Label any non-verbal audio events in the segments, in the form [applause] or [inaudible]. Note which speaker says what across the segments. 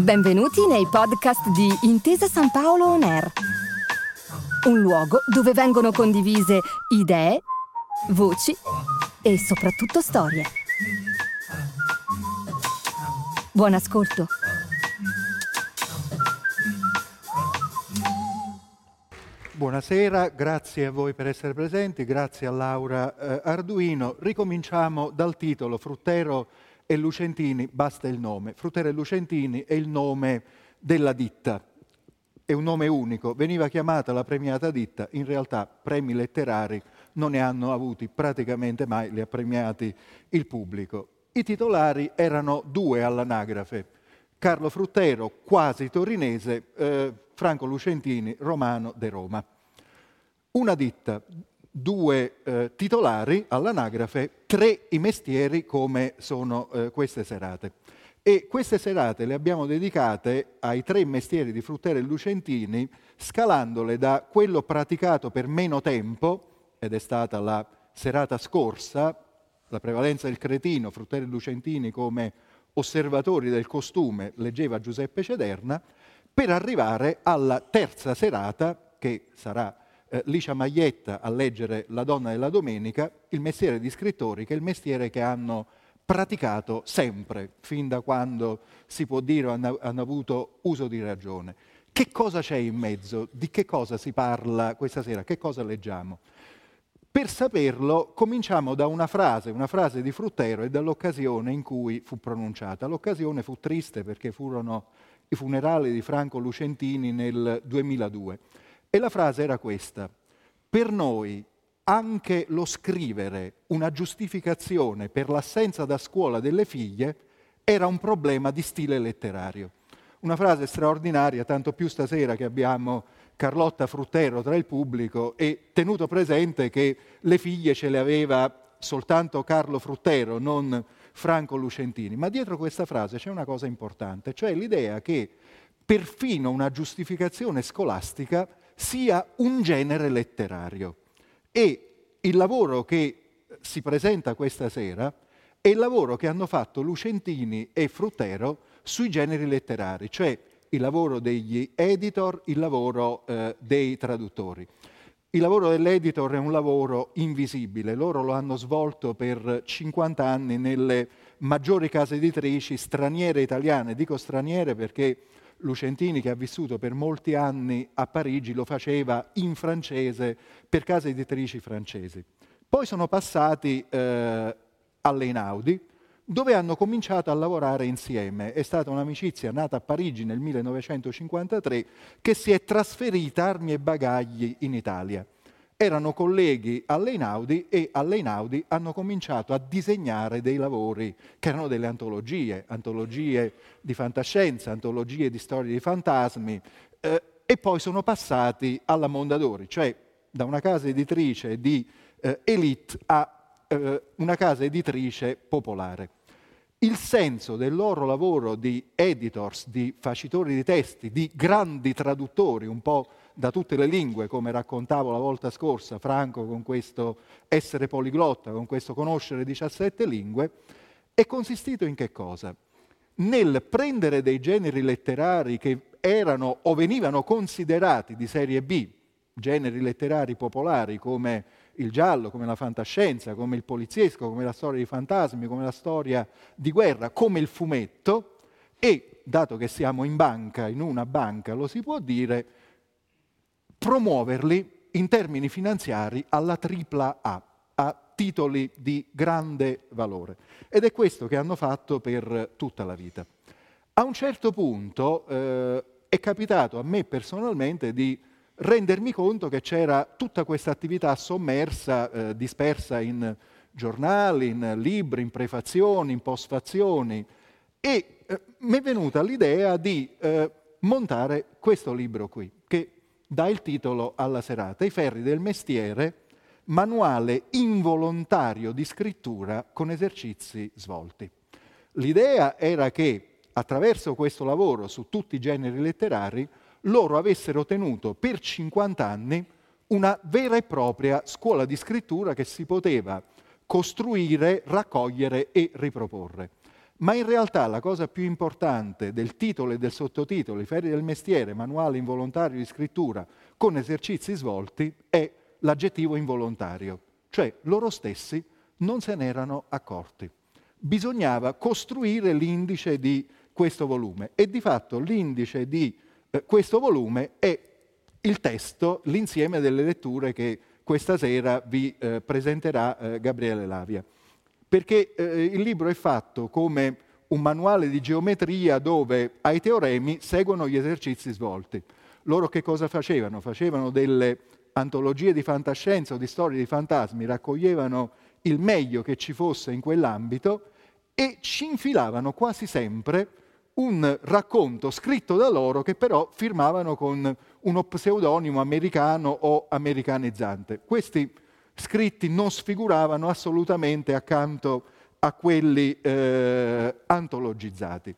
Speaker 1: Benvenuti nei podcast di Intesa San Paolo On Air, un luogo dove vengono condivise idee, voci e soprattutto storie. Buon ascolto.
Speaker 2: Buonasera, grazie a voi per essere presenti, grazie a Laura eh, Arduino. Ricominciamo dal titolo Fruttero e Lucentini, basta il nome. Fruttero e Lucentini è il nome della ditta, è un nome unico, veniva chiamata la premiata ditta, in realtà premi letterari non ne hanno avuti praticamente mai, li ha premiati il pubblico. I titolari erano due all'anagrafe, Carlo Fruttero, quasi torinese, eh, Franco Lucentini, romano de Roma. Una ditta, due eh, titolari all'anagrafe, tre i mestieri come sono eh, queste serate. E queste serate le abbiamo dedicate ai tre mestieri di Fruttero e Lucentini, scalandole da quello praticato per meno tempo, ed è stata la serata scorsa, la prevalenza del cretino, Fruttero e Lucentini come osservatori del costume, leggeva Giuseppe Cederna, per arrivare alla terza serata, che sarà eh, Licia Maglietta a leggere La donna della domenica, il mestiere di scrittori, che è il mestiere che hanno praticato sempre, fin da quando si può dire hanno, hanno avuto uso di ragione. Che cosa c'è in mezzo? Di che cosa si parla questa sera? Che cosa leggiamo? Per saperlo cominciamo da una frase, una frase di Fruttero e dall'occasione in cui fu pronunciata. L'occasione fu triste perché furono i funerali di Franco Lucentini nel 2002. E la frase era questa, per noi anche lo scrivere una giustificazione per l'assenza da scuola delle figlie era un problema di stile letterario. Una frase straordinaria, tanto più stasera che abbiamo Carlotta Fruttero tra il pubblico e tenuto presente che le figlie ce le aveva soltanto Carlo Fruttero, non Franco Lucentini. Ma dietro questa frase c'è una cosa importante, cioè l'idea che perfino una giustificazione scolastica sia un genere letterario. E il lavoro che si presenta questa sera è il lavoro che hanno fatto Lucentini e Fruttero sui generi letterari, cioè il lavoro degli editor, il lavoro eh, dei traduttori. Il lavoro dell'editor è un lavoro invisibile, loro lo hanno svolto per 50 anni nelle maggiori case editrici straniere italiane, dico straniere perché Lucentini, che ha vissuto per molti anni a Parigi, lo faceva in francese per case editrici francesi. Poi sono passati eh, all'Einaudi, dove hanno cominciato a lavorare insieme. È stata un'amicizia nata a Parigi nel 1953 che si è trasferita armi e bagagli in Italia erano colleghi all'Einaudi e all'Einaudi hanno cominciato a disegnare dei lavori che erano delle antologie, antologie di fantascienza, antologie di storie di fantasmi, eh, e poi sono passati alla Mondadori, cioè da una casa editrice di eh, elite a eh, una casa editrice popolare. Il senso del loro lavoro di editors, di facitori di testi, di grandi traduttori, un po' da tutte le lingue, come raccontavo la volta scorsa, Franco con questo essere poliglotta, con questo conoscere 17 lingue, è consistito in che cosa? Nel prendere dei generi letterari che erano o venivano considerati di serie B, generi letterari popolari come il giallo, come la fantascienza, come il poliziesco, come la storia di fantasmi, come la storia di guerra, come il fumetto, e dato che siamo in banca, in una banca, lo si può dire, promuoverli in termini finanziari alla tripla A, a titoli di grande valore. Ed è questo che hanno fatto per tutta la vita. A un certo punto eh, è capitato a me personalmente di rendermi conto che c'era tutta questa attività sommersa, eh, dispersa in giornali, in libri, in prefazioni, in postfazioni e eh, mi è venuta l'idea di eh, montare questo libro qui, dà il titolo alla serata, I ferri del mestiere, manuale involontario di scrittura con esercizi svolti. L'idea era che attraverso questo lavoro su tutti i generi letterari loro avessero tenuto per 50 anni una vera e propria scuola di scrittura che si poteva costruire, raccogliere e riproporre. Ma in realtà la cosa più importante del titolo e del sottotitolo, I ferri del mestiere, manuale involontario di scrittura con esercizi svolti, è l'aggettivo involontario, cioè loro stessi non se n'erano accorti. Bisognava costruire l'indice di questo volume e di fatto l'indice di eh, questo volume è il testo, l'insieme delle letture che questa sera vi eh, presenterà eh, Gabriele Lavia perché eh, il libro è fatto come un manuale di geometria dove ai teoremi seguono gli esercizi svolti. Loro che cosa facevano? Facevano delle antologie di fantascienza o di storie di fantasmi, raccoglievano il meglio che ci fosse in quell'ambito e ci infilavano quasi sempre un racconto scritto da loro che però firmavano con uno pseudonimo americano o americanizzante. Questi scritti non sfiguravano assolutamente accanto a quelli eh, antologizzati.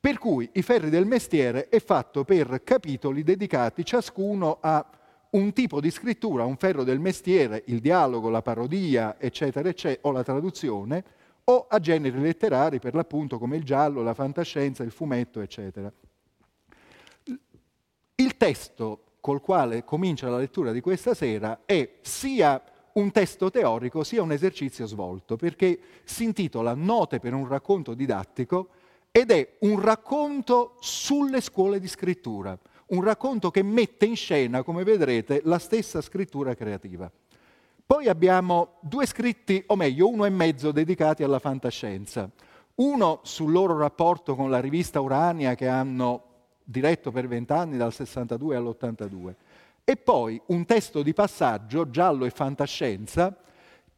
Speaker 2: Per cui i ferri del mestiere è fatto per capitoli dedicati ciascuno a un tipo di scrittura, un ferro del mestiere, il dialogo, la parodia, eccetera, eccetera, o la traduzione, o a generi letterari, per l'appunto come il giallo, la fantascienza, il fumetto, eccetera. Il testo col quale comincia la lettura di questa sera è sia un testo teorico sia un esercizio svolto, perché si intitola Note per un racconto didattico ed è un racconto sulle scuole di scrittura, un racconto che mette in scena, come vedrete, la stessa scrittura creativa. Poi abbiamo due scritti, o meglio, uno e mezzo dedicati alla fantascienza. Uno sul loro rapporto con la rivista Urania che hanno diretto per vent'anni dal 62 all'82 e poi un testo di passaggio, giallo e fantascienza,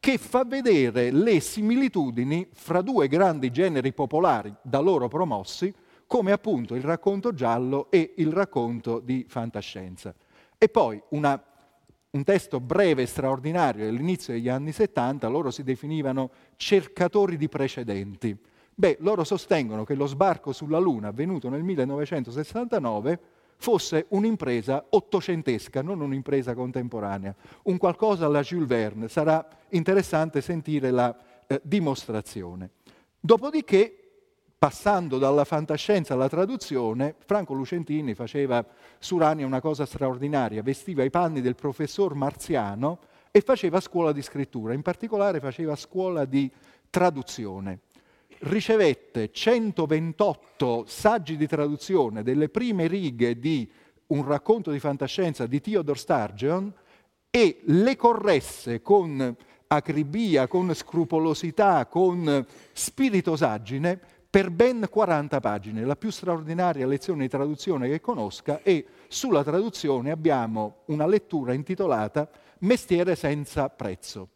Speaker 2: che fa vedere le similitudini fra due grandi generi popolari da loro promossi, come appunto il racconto giallo e il racconto di fantascienza. E poi una, un testo breve e straordinario all'inizio degli anni 70, loro si definivano cercatori di precedenti. Beh, loro sostengono che lo sbarco sulla Luna avvenuto nel 1969 fosse un'impresa ottocentesca, non un'impresa contemporanea, un qualcosa alla Jules Verne. Sarà interessante sentire la eh, dimostrazione. Dopodiché, passando dalla fantascienza alla traduzione, Franco Lucentini faceva su Rania una cosa straordinaria, vestiva i panni del professor Marziano e faceva scuola di scrittura, in particolare faceva scuola di traduzione ricevette 128 saggi di traduzione delle prime righe di un racconto di fantascienza di Theodore Sturgeon e le corresse con acribia, con scrupolosità, con spiritosaggine per ben 40 pagine, la più straordinaria lezione di traduzione che conosca e sulla traduzione abbiamo una lettura intitolata Mestiere senza prezzo.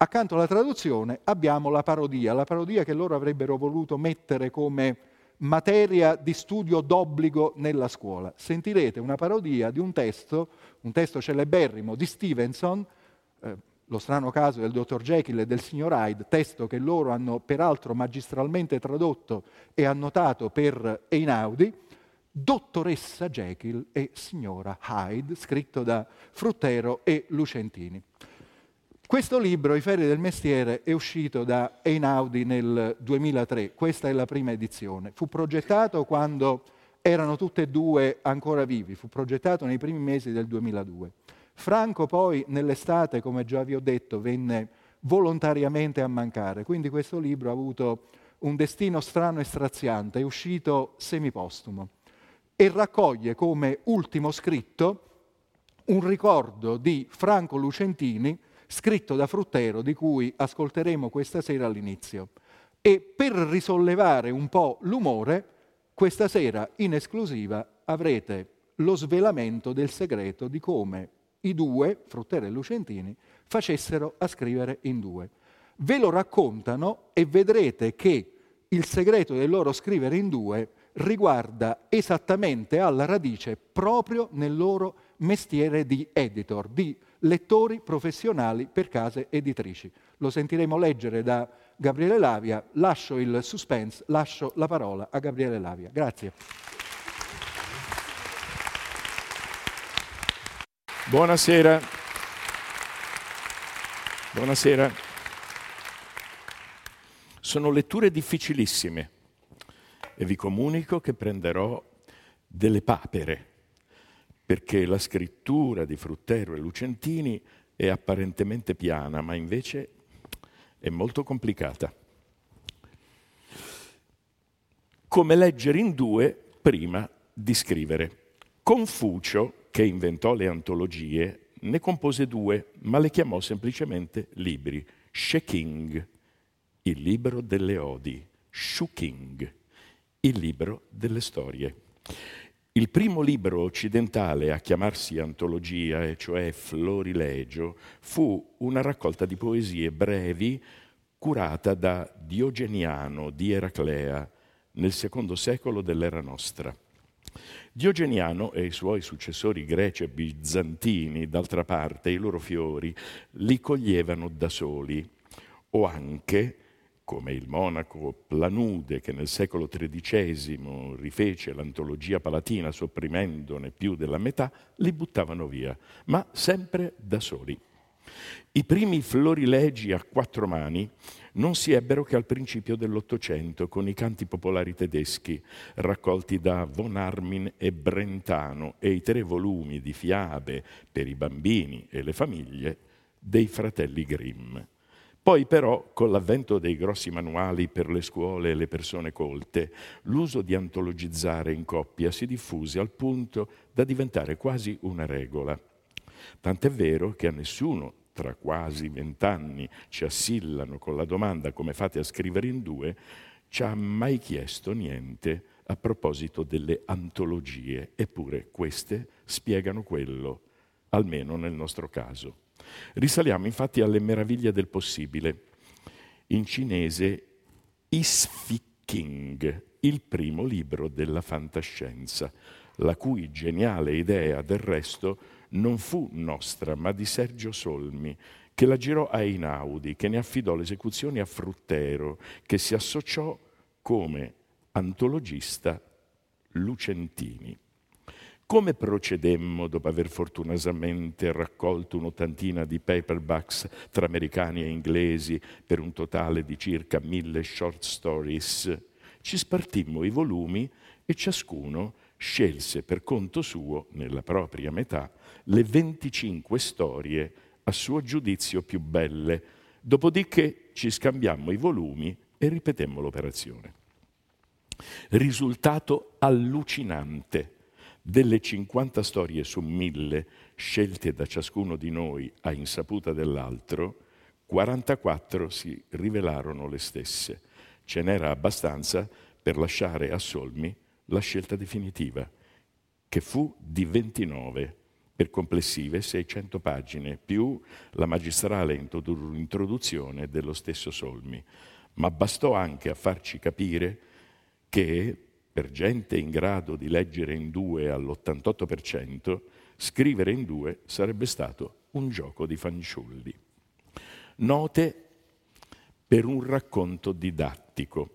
Speaker 2: Accanto alla traduzione abbiamo la parodia, la parodia che loro avrebbero voluto mettere come materia di studio d'obbligo nella scuola. Sentirete una parodia di un testo, un testo celeberrimo di Stevenson, eh, lo strano caso del dottor Jekyll e del signor Hyde, testo che loro hanno peraltro magistralmente tradotto e annotato per Einaudi, Dottoressa Jekyll e signora Hyde, scritto da Fruttero e Lucentini. Questo libro, I ferri del mestiere, è uscito da Einaudi nel 2003, questa è la prima edizione. Fu progettato quando erano tutte e due ancora vivi, fu progettato nei primi mesi del 2002. Franco poi nell'estate, come già vi ho detto, venne volontariamente a mancare, quindi questo libro ha avuto un destino strano e straziante, è uscito semipostumo e raccoglie come ultimo scritto un ricordo di Franco Lucentini, scritto da Fruttero, di cui ascolteremo questa sera all'inizio. E per risollevare un po' l'umore, questa sera in esclusiva avrete lo svelamento del segreto di come i due, Fruttero e Lucentini, facessero a scrivere in due. Ve lo raccontano e vedrete che il segreto del loro scrivere in due riguarda esattamente alla radice proprio nel loro mestiere di editor, di lettori professionali per case editrici. Lo sentiremo leggere da Gabriele Lavia, lascio il suspense, lascio la parola a Gabriele Lavia. Grazie.
Speaker 3: Buonasera. Buonasera. Sono letture difficilissime e vi comunico che prenderò delle papere, perché la scrittura di Fruttero e Lucentini è apparentemente piana, ma invece è molto complicata. Come leggere in due prima di scrivere. Confucio, che inventò le antologie, ne compose due, ma le chiamò semplicemente libri. Sheking, il libro delle odi, Shuking, il libro delle storie. Il primo libro occidentale a chiamarsi antologia, e cioè Florilegio, fu una raccolta di poesie brevi curata da Diogeniano di Eraclea nel secondo secolo dell'era nostra. Diogeniano e i suoi successori greci e bizantini, d'altra parte, i loro fiori li coglievano da soli, o anche, come il monaco Planude, che nel secolo XIII rifece l'antologia palatina sopprimendone più della metà, li buttavano via, ma sempre da soli. I primi florilegi a quattro mani non si ebbero che al principio dell'Ottocento con i canti popolari tedeschi raccolti da von Armin e Brentano e i tre volumi di fiabe per i bambini e le famiglie dei fratelli Grimm. Poi però, con l'avvento dei grossi manuali per le scuole e le persone colte, l'uso di antologizzare in coppia si diffuse al punto da diventare quasi una regola. Tant'è vero che a nessuno tra quasi vent'anni ci assillano con la domanda come fate a scrivere in due, ci ha mai chiesto niente a proposito delle antologie, eppure queste spiegano quello, almeno nel nostro caso. Risaliamo infatti alle meraviglie del possibile. In cinese Isfiking, il primo libro della fantascienza, la cui geniale idea del resto non fu nostra, ma di Sergio Solmi, che la girò a Einaudi, che ne affidò l'esecuzione a Fruttero, che si associò come antologista Lucentini. Come procedemmo dopo aver fortunosamente raccolto un'ottantina di paperbacks tra americani e inglesi per un totale di circa mille short stories? Ci spartimmo i volumi e ciascuno scelse per conto suo, nella propria metà, le 25 storie a suo giudizio più belle, dopodiché ci scambiammo i volumi e ripetemmo l'operazione. Risultato allucinante delle 50 storie su mille scelte da ciascuno di noi a insaputa dell'altro, 44 si rivelarono le stesse. Ce n'era abbastanza per lasciare a Solmi la scelta definitiva, che fu di 29 per complessive 600 pagine, più la magistrale introduzione dello stesso Solmi. Ma bastò anche a farci capire che, per gente in grado di leggere in due all'88%, scrivere in due sarebbe stato un gioco di fanciulli. Note per un racconto didattico.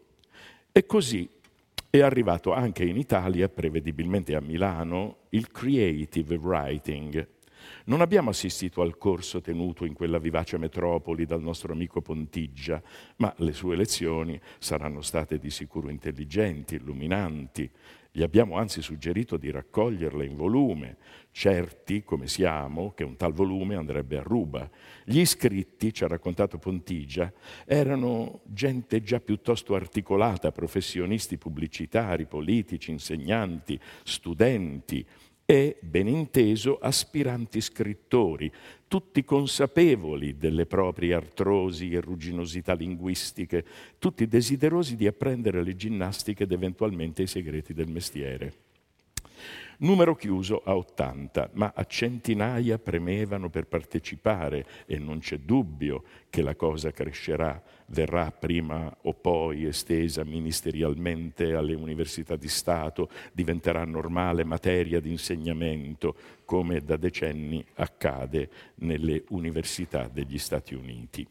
Speaker 3: E così è arrivato anche in Italia, prevedibilmente a Milano, il creative writing. Non abbiamo assistito al corso tenuto in quella vivace metropoli dal nostro amico Pontigia, ma le sue lezioni saranno state di sicuro intelligenti, illuminanti, gli abbiamo anzi suggerito di raccoglierle in volume, certi, come siamo, che un tal volume andrebbe a ruba. Gli iscritti, ci ha raccontato Pontigia, erano gente già piuttosto articolata, professionisti pubblicitari, politici, insegnanti, studenti, e, ben inteso, aspiranti scrittori, tutti consapevoli delle proprie artrosi e rugginosità linguistiche, tutti desiderosi di apprendere le ginnastiche ed eventualmente i segreti del mestiere. Numero chiuso a 80, ma a centinaia premevano per partecipare e non c'è dubbio che la cosa crescerà, verrà prima o poi estesa ministerialmente alle università di Stato, diventerà normale materia di insegnamento, come da decenni accade nelle università degli Stati Uniti.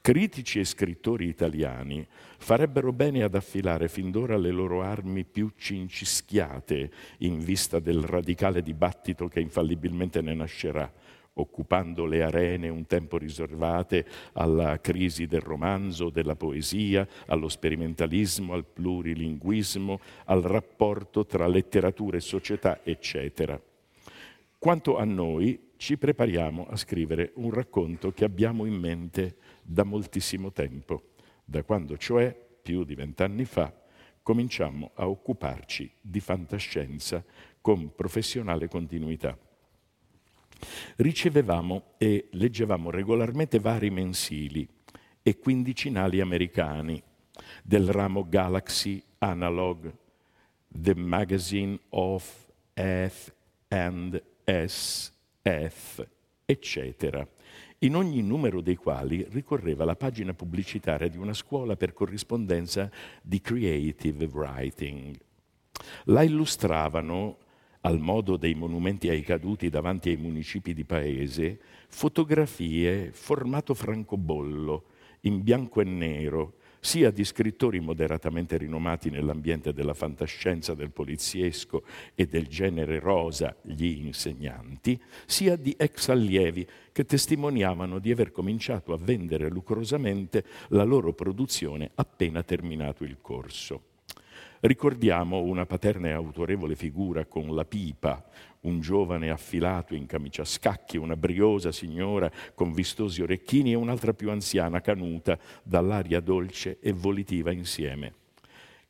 Speaker 3: Critici e scrittori italiani farebbero bene ad affilare fin d'ora le loro armi più cincischiate in vista del radicale dibattito che infallibilmente ne nascerà, occupando le arene un tempo riservate alla crisi del romanzo, della poesia, allo sperimentalismo, al plurilinguismo, al rapporto tra letteratura e società, eccetera. Quanto a noi, ci prepariamo a scrivere un racconto che abbiamo in mente da moltissimo tempo, da quando cioè, più di vent'anni fa, cominciamo a occuparci di fantascienza con professionale continuità. Ricevevamo e leggevamo regolarmente vari mensili e quindicinali americani del ramo Galaxy Analog, The Magazine of F and SF, eccetera, in ogni numero dei quali ricorreva la pagina pubblicitaria di una scuola per corrispondenza di creative writing. La illustravano al modo dei monumenti ai caduti davanti ai municipi di paese, fotografie formato francobollo, in bianco e nero, sia di scrittori moderatamente rinomati nell'ambiente della fantascienza, del poliziesco e del genere rosa, gli insegnanti, sia di ex allievi che testimoniavano di aver cominciato a vendere lucrosamente la loro produzione appena terminato il corso. Ricordiamo una paterna e autorevole figura con la pipa, un giovane affilato in camicia a scacchi, una briosa signora con vistosi orecchini e un'altra più anziana, canuta, dall'aria dolce e volitiva insieme.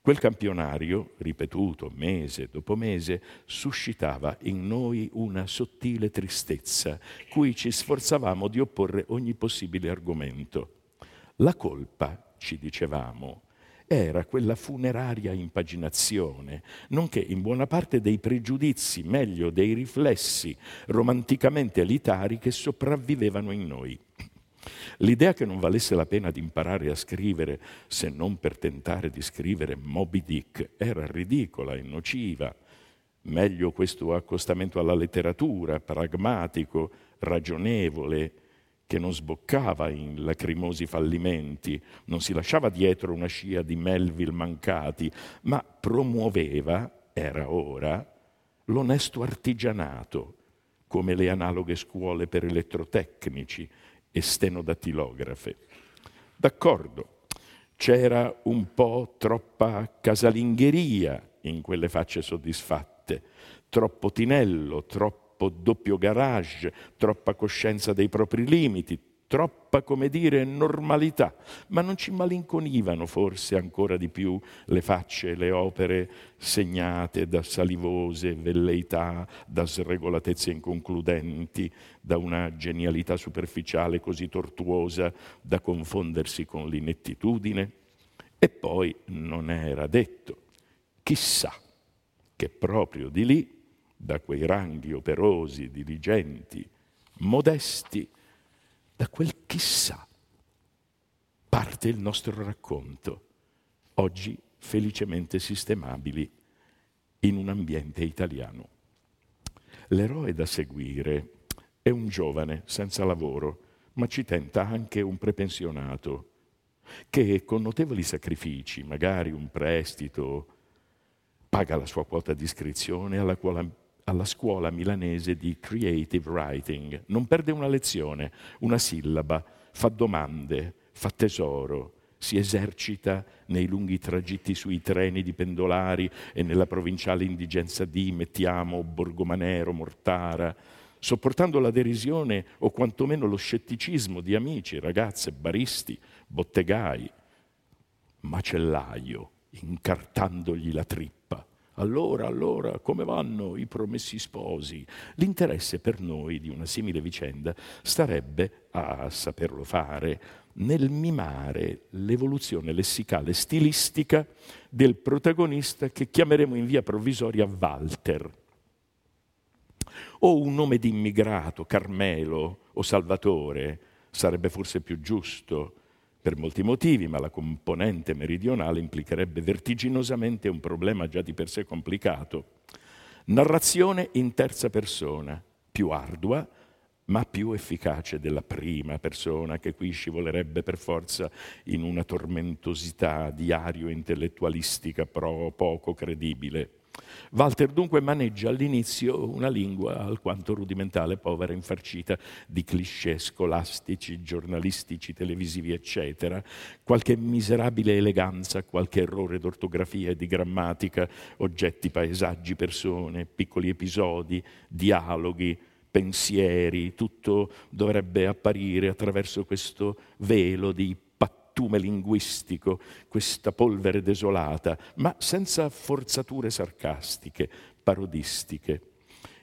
Speaker 3: Quel campionario, ripetuto mese dopo mese, suscitava in noi una sottile tristezza, cui ci sforzavamo di opporre ogni possibile argomento. La colpa, ci dicevamo, era quella funeraria impaginazione, nonché in buona parte dei pregiudizi, meglio dei riflessi romanticamente elitari che sopravvivevano in noi. L'idea che non valesse la pena di imparare a scrivere se non per tentare di scrivere Moby Dick era ridicola e nociva. Meglio questo accostamento alla letteratura, pragmatico, ragionevole, che non sboccava in lacrimosi fallimenti, non si lasciava dietro una scia di Melville mancati, ma promuoveva, era ora, l'onesto artigianato, come le analoghe scuole per elettrotecnici e stenodattilografe. D'accordo, c'era un po' troppa casalingheria in quelle facce soddisfatte, troppo tinello, troppo troppo doppio garage, troppa coscienza dei propri limiti, troppa, come dire, normalità, ma non ci malinconivano forse ancora di più le facce, le opere segnate da salivose velleità, da sregolatezze inconcludenti, da una genialità superficiale così tortuosa da confondersi con l'inettitudine? E poi non era detto, chissà che proprio di lì da quei ranghi operosi, dirigenti, modesti, da quel chissà parte il nostro racconto, oggi felicemente sistemabili in un ambiente italiano. L'eroe da seguire è un giovane senza lavoro, ma ci tenta anche un prepensionato che con notevoli sacrifici, magari un prestito, paga la sua quota di iscrizione alla quale alla scuola milanese di creative writing. Non perde una lezione, una sillaba, fa domande, fa tesoro, si esercita nei lunghi tragitti sui treni di pendolari e nella provinciale indigenza di Mettiamo, Borgomanero, Mortara, sopportando la derisione o quantomeno lo scetticismo di amici, ragazze, baristi, bottegai, macellaio, incartandogli la trippa allora, allora, come vanno i promessi sposi? L'interesse per noi di una simile vicenda starebbe, a saperlo fare, nel mimare l'evoluzione lessicale stilistica del protagonista che chiameremo in via provvisoria Walter. O un nome di immigrato, Carmelo o Salvatore, sarebbe forse più giusto per molti motivi, ma la componente meridionale implicherebbe vertiginosamente un problema già di per sé complicato. Narrazione in terza persona, più ardua, ma più efficace della prima persona, che qui scivolerebbe per forza in una tormentosità diario-intellettualistica poco credibile. Walter dunque maneggia all'inizio una lingua alquanto rudimentale, povera, infarcita di cliché scolastici, giornalistici, televisivi, eccetera, qualche miserabile eleganza, qualche errore d'ortografia e di grammatica, oggetti, paesaggi, persone, piccoli episodi, dialoghi, pensieri, tutto dovrebbe apparire attraverso questo velo di pattume linguistico, questa polvere desolata, ma senza forzature sarcastiche, parodistiche.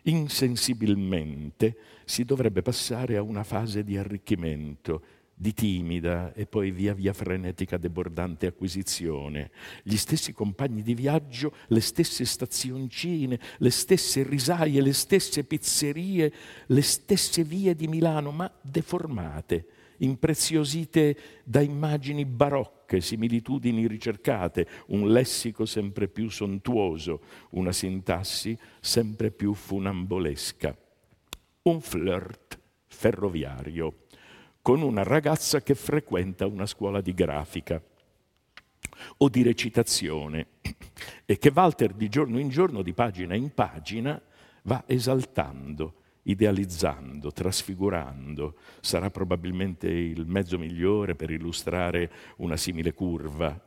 Speaker 3: Insensibilmente si dovrebbe passare a una fase di arricchimento, di timida e poi via via frenetica debordante acquisizione. Gli stessi compagni di viaggio, le stesse stazioncine, le stesse risaie, le stesse pizzerie, le stesse vie di Milano, ma deformate, impreziosite da immagini barocche, similitudini ricercate, un lessico sempre più sontuoso, una sintassi sempre più funambolesca. Un flirt ferroviario con una ragazza che frequenta una scuola di grafica o di recitazione e che Walter di giorno in giorno, di pagina in pagina, va esaltando idealizzando, trasfigurando, sarà probabilmente il mezzo migliore per illustrare una simile curva.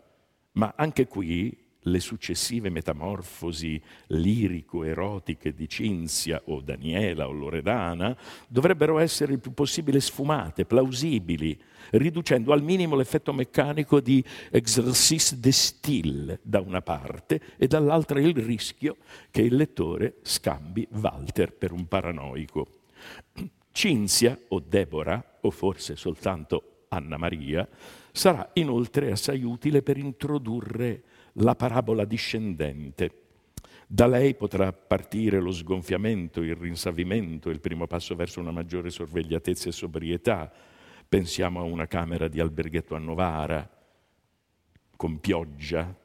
Speaker 3: Ma anche qui le successive metamorfosi lirico-erotiche di Cinzia o Daniela o Loredana dovrebbero essere il più possibile sfumate, plausibili, riducendo al minimo l'effetto meccanico di exercice de style da una parte e dall'altra il rischio che il lettore scambi Walter per un paranoico. Cinzia o Deborah, o forse soltanto Anna Maria, sarà inoltre assai utile per introdurre la parabola discendente. Da lei potrà partire lo sgonfiamento, il rinsavimento, il primo passo verso una maggiore sorvegliatezza e sobrietà. Pensiamo a una camera di alberghetto a Novara, con pioggia,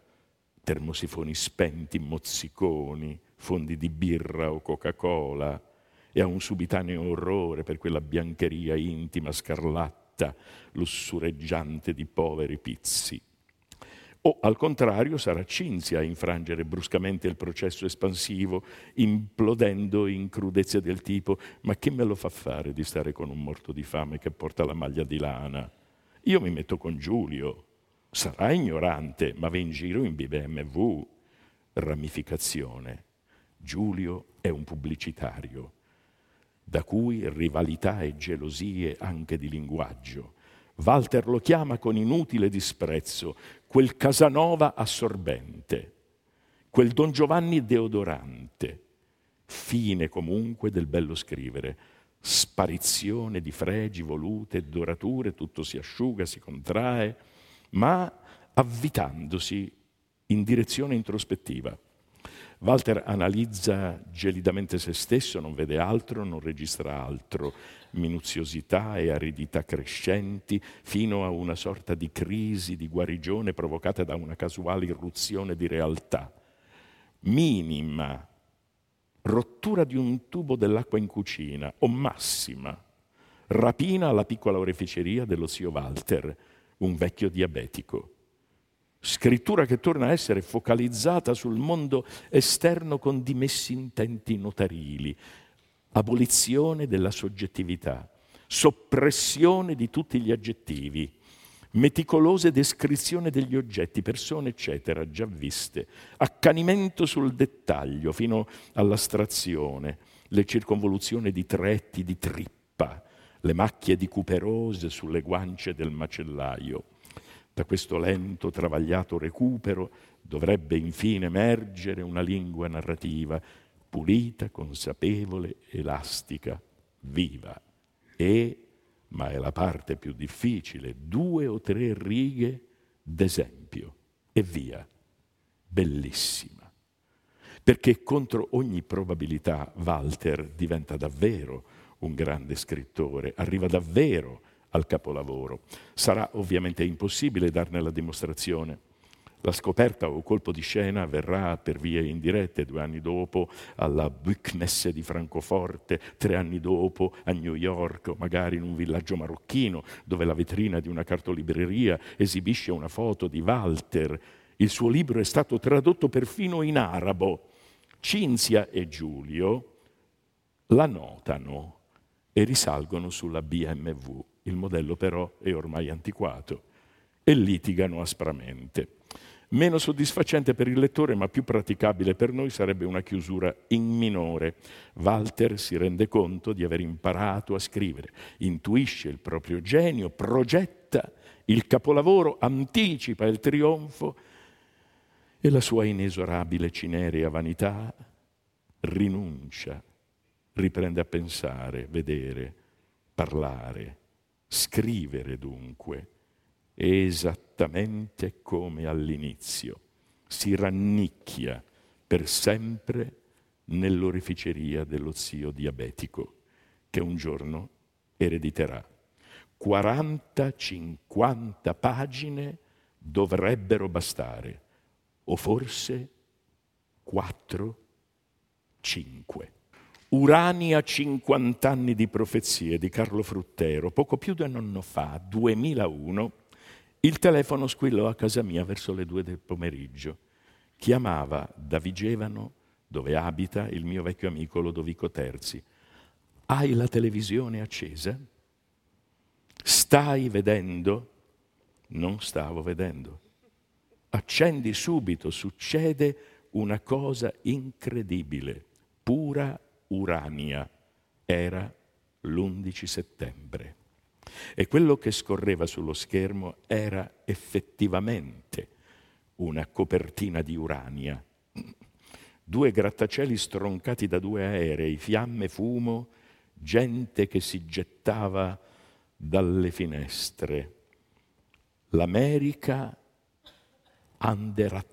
Speaker 3: termosifoni spenti, mozziconi, fondi di birra o Coca-Cola, e a un subitaneo orrore per quella biancheria intima, scarlatta, lussureggiante di poveri pizzi. O al contrario sarà Cinzia a infrangere bruscamente il processo espansivo, implodendo in crudezze del tipo ma che me lo fa fare di stare con un morto di fame che porta la maglia di lana? Io mi metto con Giulio. Sarà ignorante, ma va in giro in BMW. Ramificazione. Giulio è un pubblicitario, da cui rivalità e gelosie anche di linguaggio. Walter lo chiama con inutile disprezzo, quel Casanova assorbente, quel Don Giovanni deodorante, fine comunque del bello scrivere, sparizione di fregi volute dorature, tutto si asciuga, si contrae, ma avvitandosi in direzione introspettiva. Walter analizza gelidamente se stesso, non vede altro, non registra altro, minuziosità e aridità crescenti, fino a una sorta di crisi, di guarigione provocata da una casuale irruzione di realtà. Minima rottura di un tubo dell'acqua in cucina o massima rapina alla piccola oreficeria dello zio Walter, un vecchio diabetico. Scrittura che torna a essere focalizzata sul mondo esterno con dimessi intenti notarili, abolizione della soggettività, soppressione di tutti gli aggettivi, meticolose descrizione degli oggetti, persone, eccetera, già viste, accanimento sul dettaglio fino all'astrazione, le circonvoluzioni di tretti di trippa, le macchie di cuperose sulle guance del macellaio. Da questo lento, travagliato recupero dovrebbe infine emergere una lingua narrativa pulita, consapevole, elastica, viva. E, ma è la parte più difficile, due o tre righe d'esempio e via. Bellissima. Perché contro ogni probabilità Walter diventa davvero un grande scrittore, arriva davvero al capolavoro. Sarà ovviamente impossibile darne la dimostrazione la scoperta o colpo di scena avverrà per vie indirette due anni dopo alla Buchmesse di Francoforte, tre anni dopo a New York o magari in un villaggio marocchino dove la vetrina di una cartolibreria esibisce una foto di Walter. Il suo libro è stato tradotto perfino in arabo Cinzia e Giulio la notano e risalgono sulla BMW. Il modello però è ormai antiquato e litigano aspramente. Meno soddisfacente per il lettore, ma più praticabile per noi, sarebbe una chiusura in minore. Walter si rende conto di aver imparato a scrivere, intuisce il proprio genio, progetta il capolavoro, anticipa il trionfo e la sua inesorabile cinerea vanità rinuncia, riprende a pensare, vedere, parlare, scrivere dunque esattamente come all'inizio, si rannicchia per sempre nell'oreficeria dello zio diabetico, che un giorno erediterà. 40-50 pagine dovrebbero bastare, o forse 4-5. Urania 50 anni di profezie di Carlo Fruttero, poco più di un anno fa, 2001, il telefono squillò a casa mia verso le due del pomeriggio. Chiamava da Vigevano, dove abita il mio vecchio amico Lodovico Terzi. Hai la televisione accesa? Stai vedendo? Non stavo vedendo. Accendi subito, succede una cosa incredibile, pura urania. Era l'11 settembre. E quello che scorreva sullo schermo era effettivamente una copertina di urania. Due grattacieli stroncati da due aerei, fiamme, fumo, gente che si gettava dalle finestre. L'America under attack.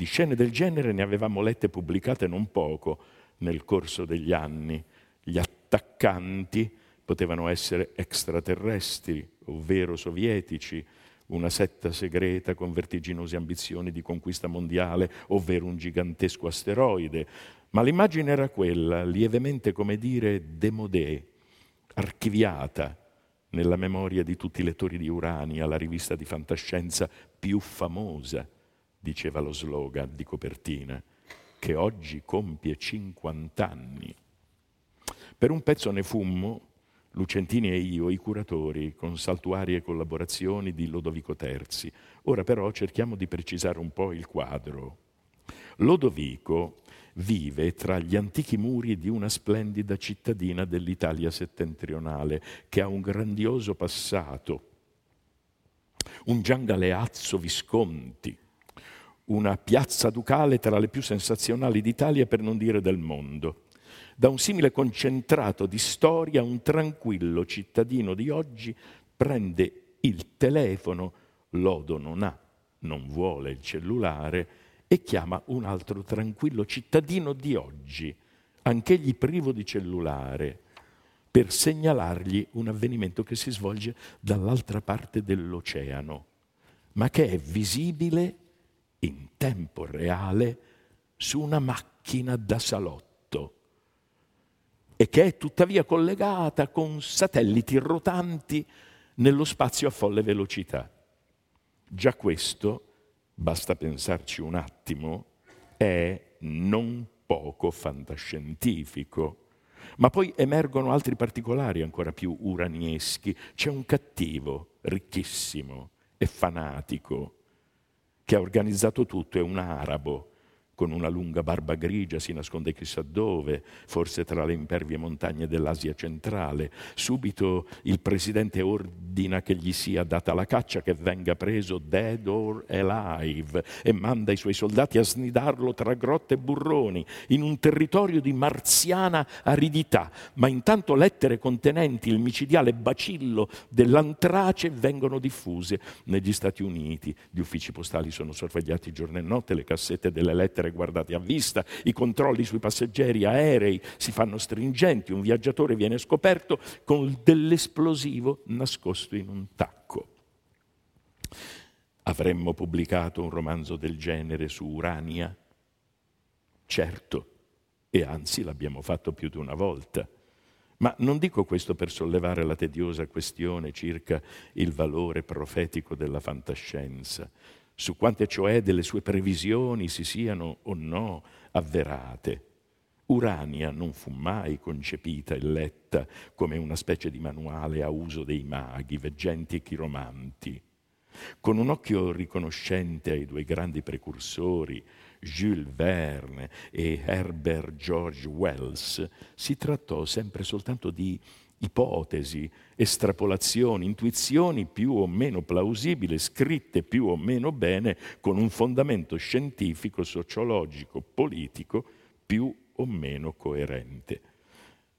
Speaker 3: Di scene del genere ne avevamo lette pubblicate non poco nel corso degli anni. Gli attaccanti potevano essere extraterrestri, ovvero sovietici, una setta segreta con vertiginose ambizioni di conquista mondiale, ovvero un gigantesco asteroide. Ma l'immagine era quella, lievemente come dire demodé, archiviata nella memoria di tutti i lettori di Urania, la rivista di fantascienza più famosa, diceva lo slogan di copertina, che oggi compie 50 anni. Per un pezzo ne fummo Lucentini e io, i curatori, con saltuarie collaborazioni di Lodovico Terzi. Ora però cerchiamo di precisare un po' il quadro. Lodovico vive tra gli antichi muri di una splendida cittadina dell'Italia settentrionale che ha un grandioso passato, un Giangaleazzo Visconti, una piazza ducale tra le più sensazionali d'Italia per non dire del mondo. Da un simile concentrato di storia, un tranquillo cittadino di oggi prende il telefono, Lodo non ha, non vuole il cellulare, e chiama un altro tranquillo cittadino di oggi, anch'egli privo di cellulare, per segnalargli un avvenimento che si svolge dall'altra parte dell'oceano, ma che è visibile in tempo reale su una macchina da salotto e che è tuttavia collegata con satelliti rotanti nello spazio a folle velocità. Già questo, basta pensarci un attimo, è non poco fantascientifico. Ma poi emergono altri particolari ancora più uranieschi. C'è un cattivo, ricchissimo e fanatico, che ha organizzato tutto, è un arabo, con una lunga barba grigia, si nasconde chissà dove, forse tra le impervie montagne dell'Asia centrale. Subito il presidente ordina che gli sia data la caccia, che venga preso dead or alive e manda i suoi soldati a snidarlo tra grotte e burroni, in un territorio di marziana aridità. Ma intanto lettere contenenti il micidiale bacillo dell'antrace vengono diffuse negli Stati Uniti. Gli uffici postali sono sorvegliati giorno e notte, le cassette delle lettere guardati a vista, i controlli sui passeggeri aerei si fanno stringenti, un viaggiatore viene scoperto con dell'esplosivo nascosto in un tacco. Avremmo pubblicato un romanzo del genere su Urania? Certo, e anzi l'abbiamo fatto più di una volta. Ma non dico questo per sollevare la tediosa questione circa il valore profetico della fantascienza. Su quante cioè delle sue previsioni si siano o no avverate. Urania non fu mai concepita e letta come una specie di manuale a uso dei maghi, veggenti e chiromanti. Con un occhio riconoscente ai due grandi precursori, Jules Verne e Herbert George Wells, si trattò sempre soltanto di ipotesi, estrapolazioni, intuizioni più o meno plausibili, scritte più o meno bene, con un fondamento scientifico, sociologico, politico più o meno coerente.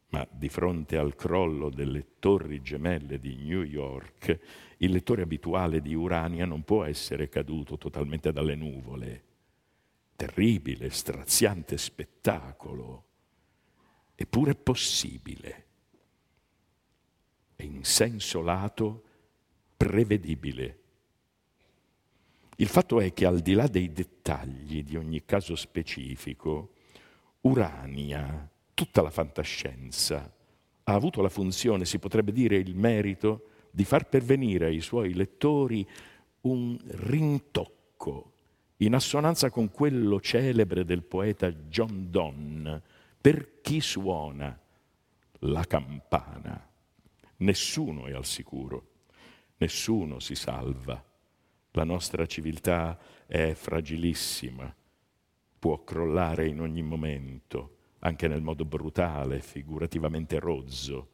Speaker 3: Ma di fronte al crollo delle torri gemelle di New York, il lettore abituale di Urania non può essere caduto totalmente dalle nuvole. Terribile, straziante spettacolo, eppure possibile e in senso lato prevedibile. Il fatto è che al di là dei dettagli di ogni caso specifico, Urania, tutta la fantascienza, ha avuto la funzione, si potrebbe dire il merito, di far pervenire ai suoi lettori un rintocco in assonanza con quello celebre del poeta John Donne, per chi suona la campana. Nessuno è al sicuro, nessuno si salva. La nostra civiltà è fragilissima, può crollare in ogni momento, anche nel modo brutale, figurativamente rozzo,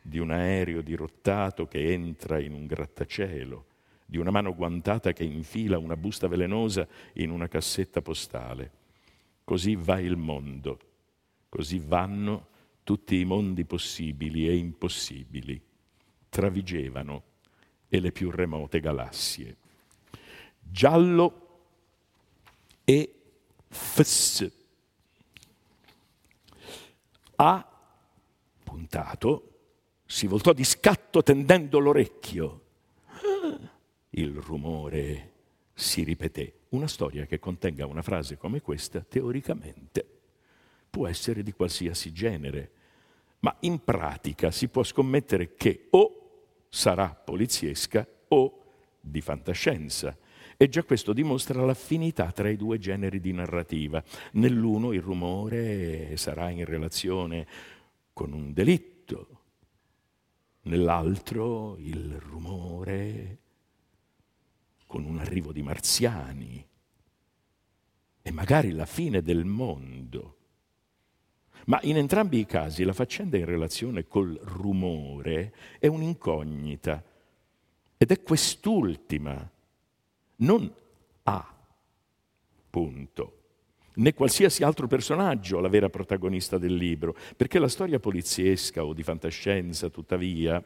Speaker 3: di un aereo dirottato che entra in un grattacielo, di una mano guantata che infila una busta velenosa in una cassetta postale. Così va il mondo, così vanno tutti i mondi possibili e impossibili travigevano e le più remote galassie. Giallo e fs. Ha puntato, si voltò di scatto tendendo l'orecchio. Il rumore si ripeté. Una storia che contenga una frase come questa, teoricamente, può essere di qualsiasi genere, ma in pratica si può scommettere che o sarà poliziesca o di fantascienza. E già questo dimostra l'affinità tra i due generi di narrativa. Nell'uno il rumore sarà in relazione con un delitto, nell'altro il rumore con un arrivo di marziani e magari la fine del mondo. Ma in entrambi i casi la faccenda in relazione col rumore è un'incognita ed è quest'ultima, non A, punto, né qualsiasi altro personaggio la vera protagonista del libro, perché la storia poliziesca o di fantascienza, tuttavia,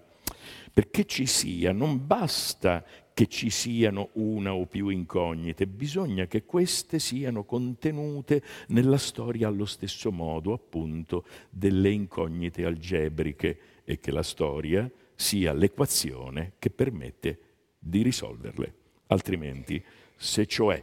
Speaker 3: perché ci sia, non basta che ci siano una o più incognite, bisogna che queste siano contenute nella storia allo stesso modo, appunto, delle incognite algebriche e che la storia sia l'equazione che permette di risolverle. Altrimenti, se cioè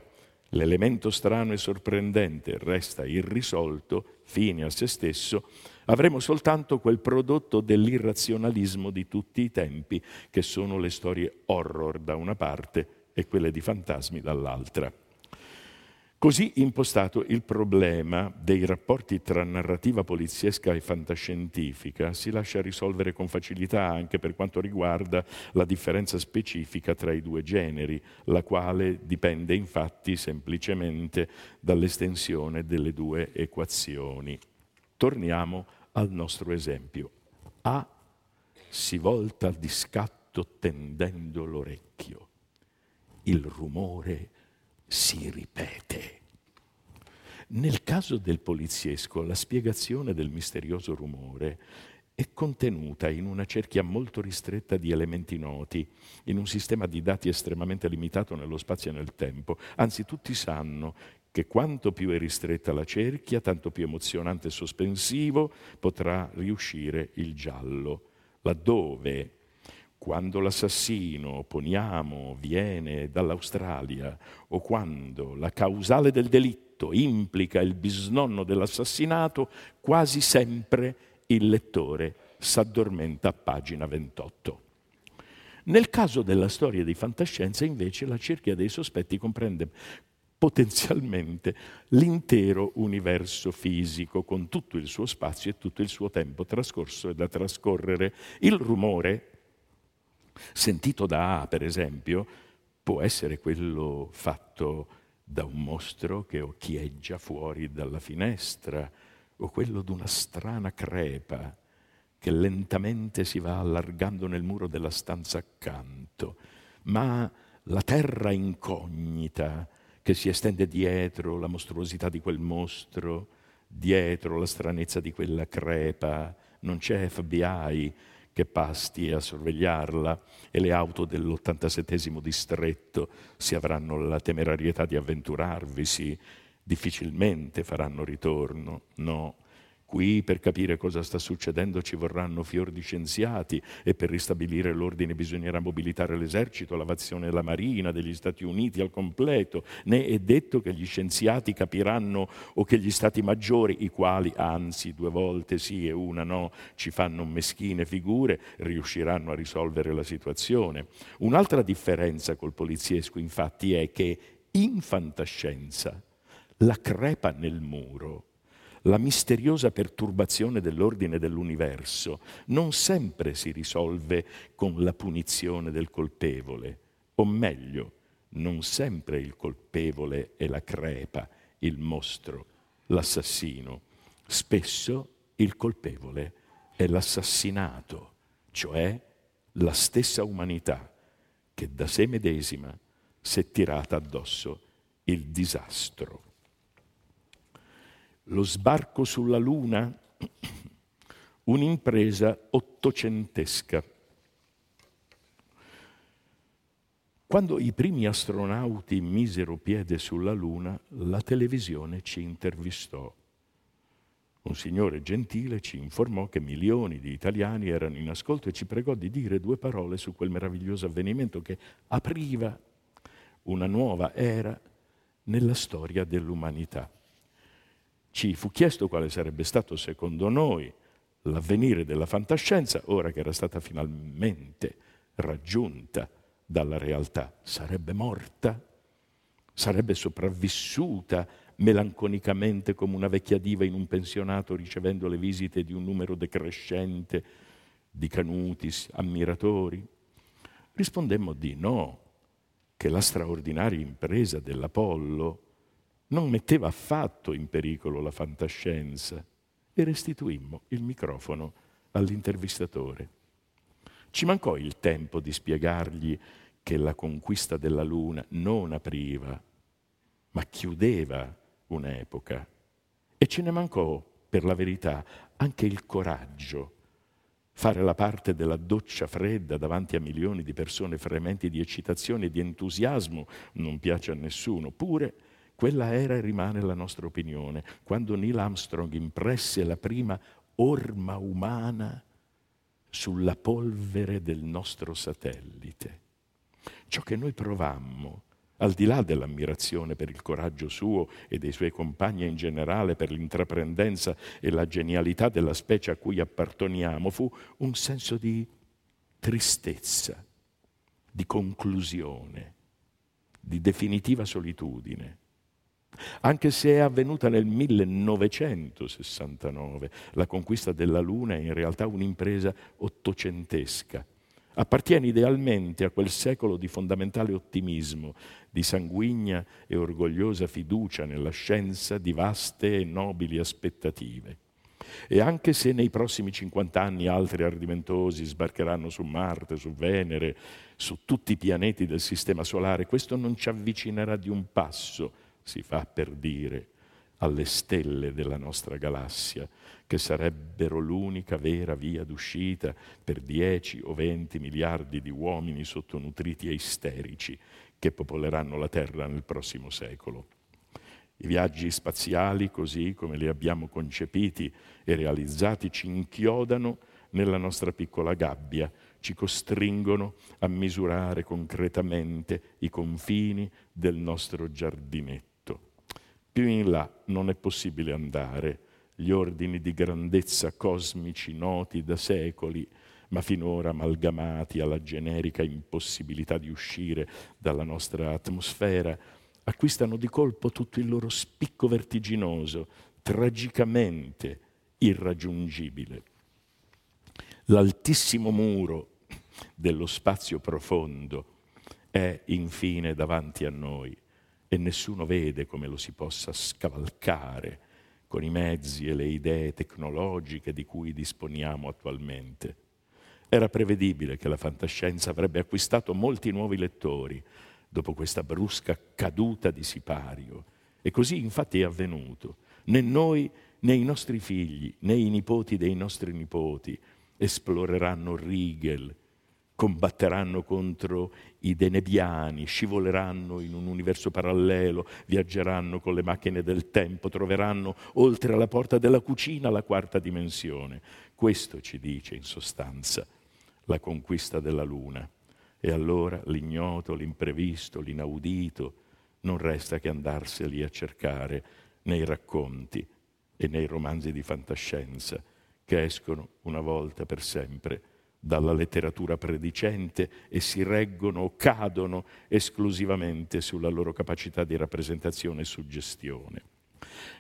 Speaker 3: l'elemento strano e sorprendente resta irrisolto, fine a se stesso, avremo soltanto quel prodotto dell'irrazionalismo di tutti i tempi, che sono le storie horror da una parte e quelle di fantasmi dall'altra. Così impostato il problema dei rapporti tra narrativa poliziesca e fantascientifica si lascia risolvere con facilità anche per quanto riguarda la differenza specifica tra i due generi, la quale dipende infatti semplicemente dall'estensione delle due equazioni. Torniamo al nostro esempio. A si volta di scatto tendendo l'orecchio. Il rumore si ripete. Nel caso del poliziesco, la spiegazione del misterioso rumore è contenuta in una cerchia molto ristretta di elementi noti, in un sistema di dati estremamente limitato nello spazio e nel tempo. Anzi, tutti sanno che quanto più è ristretta la cerchia, tanto più emozionante e sospensivo potrà riuscire il giallo. Laddove, quando l'assassino, poniamo, viene dall'Australia o quando la causale del delitto implica il bisnonno dell'assassinato, quasi sempre il lettore s'addormenta a pagina 28. Nel caso della storia di fantascienza, invece, la cerchia dei sospetti comprende potenzialmente l'intero universo fisico con tutto il suo spazio e tutto il suo tempo trascorso e da trascorrere. Il rumore sentito da A, per esempio, può essere quello fatto da un mostro che occhieggia fuori dalla finestra o quello di una strana crepa che lentamente si va allargando nel muro della stanza accanto, ma la terra incognita che si estende dietro la mostruosità di quel mostro, dietro la stranezza di quella crepa, non c'è FBI che pasti a sorvegliarla e le auto dell'87 distretto si avranno la temerarietà di avventurarvisi, difficilmente faranno ritorno, no. Qui per capire cosa sta succedendo ci vorranno fior di scienziati e per ristabilire l'ordine bisognerà mobilitare l'esercito, l'aviazione della marina degli Stati Uniti al completo. Né è detto che gli scienziati capiranno o che gli stati maggiori, i quali anzi due volte sì e una no, ci fanno meschine figure, riusciranno a risolvere la situazione. Un'altra differenza col poliziesco infatti è che in fantascienza la crepa nel muro la misteriosa perturbazione dell'ordine dell'universo non sempre si risolve con la punizione del colpevole, o meglio, non sempre il colpevole è la crepa, il mostro, l'assassino. Spesso il colpevole è l'assassinato, cioè la stessa umanità che da sé medesima si è tirata addosso il disastro. Lo sbarco sulla Luna, [clears throat] un'impresa ottocentesca. Quando i primi astronauti misero piede sulla Luna, la televisione ci intervistò. Un signore gentile ci informò che milioni di italiani erano in ascolto e ci pregò di dire due parole su quel meraviglioso avvenimento che apriva una nuova era nella storia dell'umanità ci fu chiesto quale sarebbe stato secondo noi l'avvenire della fantascienza, ora che era stata finalmente raggiunta dalla realtà. Sarebbe morta? Sarebbe sopravvissuta melanconicamente come una vecchia diva in un pensionato ricevendo le visite di un numero decrescente di canuti ammiratori? Rispondemmo di no, che la straordinaria impresa dell'Apollo non metteva affatto in pericolo la fantascienza e restituimmo il microfono all'intervistatore. Ci mancò il tempo di spiegargli che la conquista della Luna non apriva, ma chiudeva un'epoca. E ce ne mancò, per la verità, anche il coraggio. Fare la parte della doccia fredda davanti a milioni di persone frementi di eccitazione e di entusiasmo non piace a nessuno, pure quella era e rimane la nostra opinione. Quando Neil Armstrong impresse la prima orma umana sulla polvere del nostro satellite. Ciò che noi provammo, al di là dell'ammirazione per il coraggio suo e dei suoi compagni in generale per l'intraprendenza e la genialità della specie a cui apparteniamo, fu un senso di tristezza, di conclusione, di definitiva solitudine anche se è avvenuta nel 1969. La conquista della Luna è in realtà un'impresa ottocentesca. Appartiene idealmente a quel secolo di fondamentale ottimismo, di sanguigna e orgogliosa fiducia nella scienza, di vaste e nobili aspettative. E anche se nei prossimi 50 anni altri ardimentosi sbarcheranno su Marte, su Venere, su tutti i pianeti del Sistema Solare, questo non ci avvicinerà di un passo si fa per dire, alle stelle della nostra galassia, che sarebbero l'unica vera via d'uscita per 10 o 20 miliardi di uomini sottonutriti e isterici che popoleranno la Terra nel prossimo secolo. I viaggi spaziali, così come li abbiamo concepiti e realizzati, ci inchiodano nella nostra piccola gabbia, ci costringono a misurare concretamente i confini del nostro giardinetto più in là non è possibile andare. Gli ordini di grandezza cosmici noti da secoli ma finora amalgamati alla generica impossibilità di uscire dalla nostra atmosfera, acquistano di colpo tutto il loro spicco vertiginoso, tragicamente irraggiungibile. L'altissimo muro dello spazio profondo è infine davanti a noi e nessuno vede come lo si possa scavalcare con i mezzi e le idee tecnologiche di cui disponiamo attualmente. Era prevedibile che la fantascienza avrebbe acquistato molti nuovi lettori dopo questa brusca caduta di sipario. E così infatti è avvenuto. Né noi né i nostri figli né i nipoti dei nostri nipoti esploreranno Riegel, combatteranno contro i denebiani, scivoleranno in un universo parallelo, viaggeranno con le macchine del tempo, troveranno oltre alla porta della cucina la quarta dimensione. Questo ci dice in sostanza la conquista della luna. E allora l'ignoto, l'imprevisto, l'inaudito non resta che andarseli a cercare nei racconti e nei romanzi di fantascienza che escono una volta per sempre dalla letteratura predicente e si reggono o cadono esclusivamente sulla loro capacità di rappresentazione e suggestione.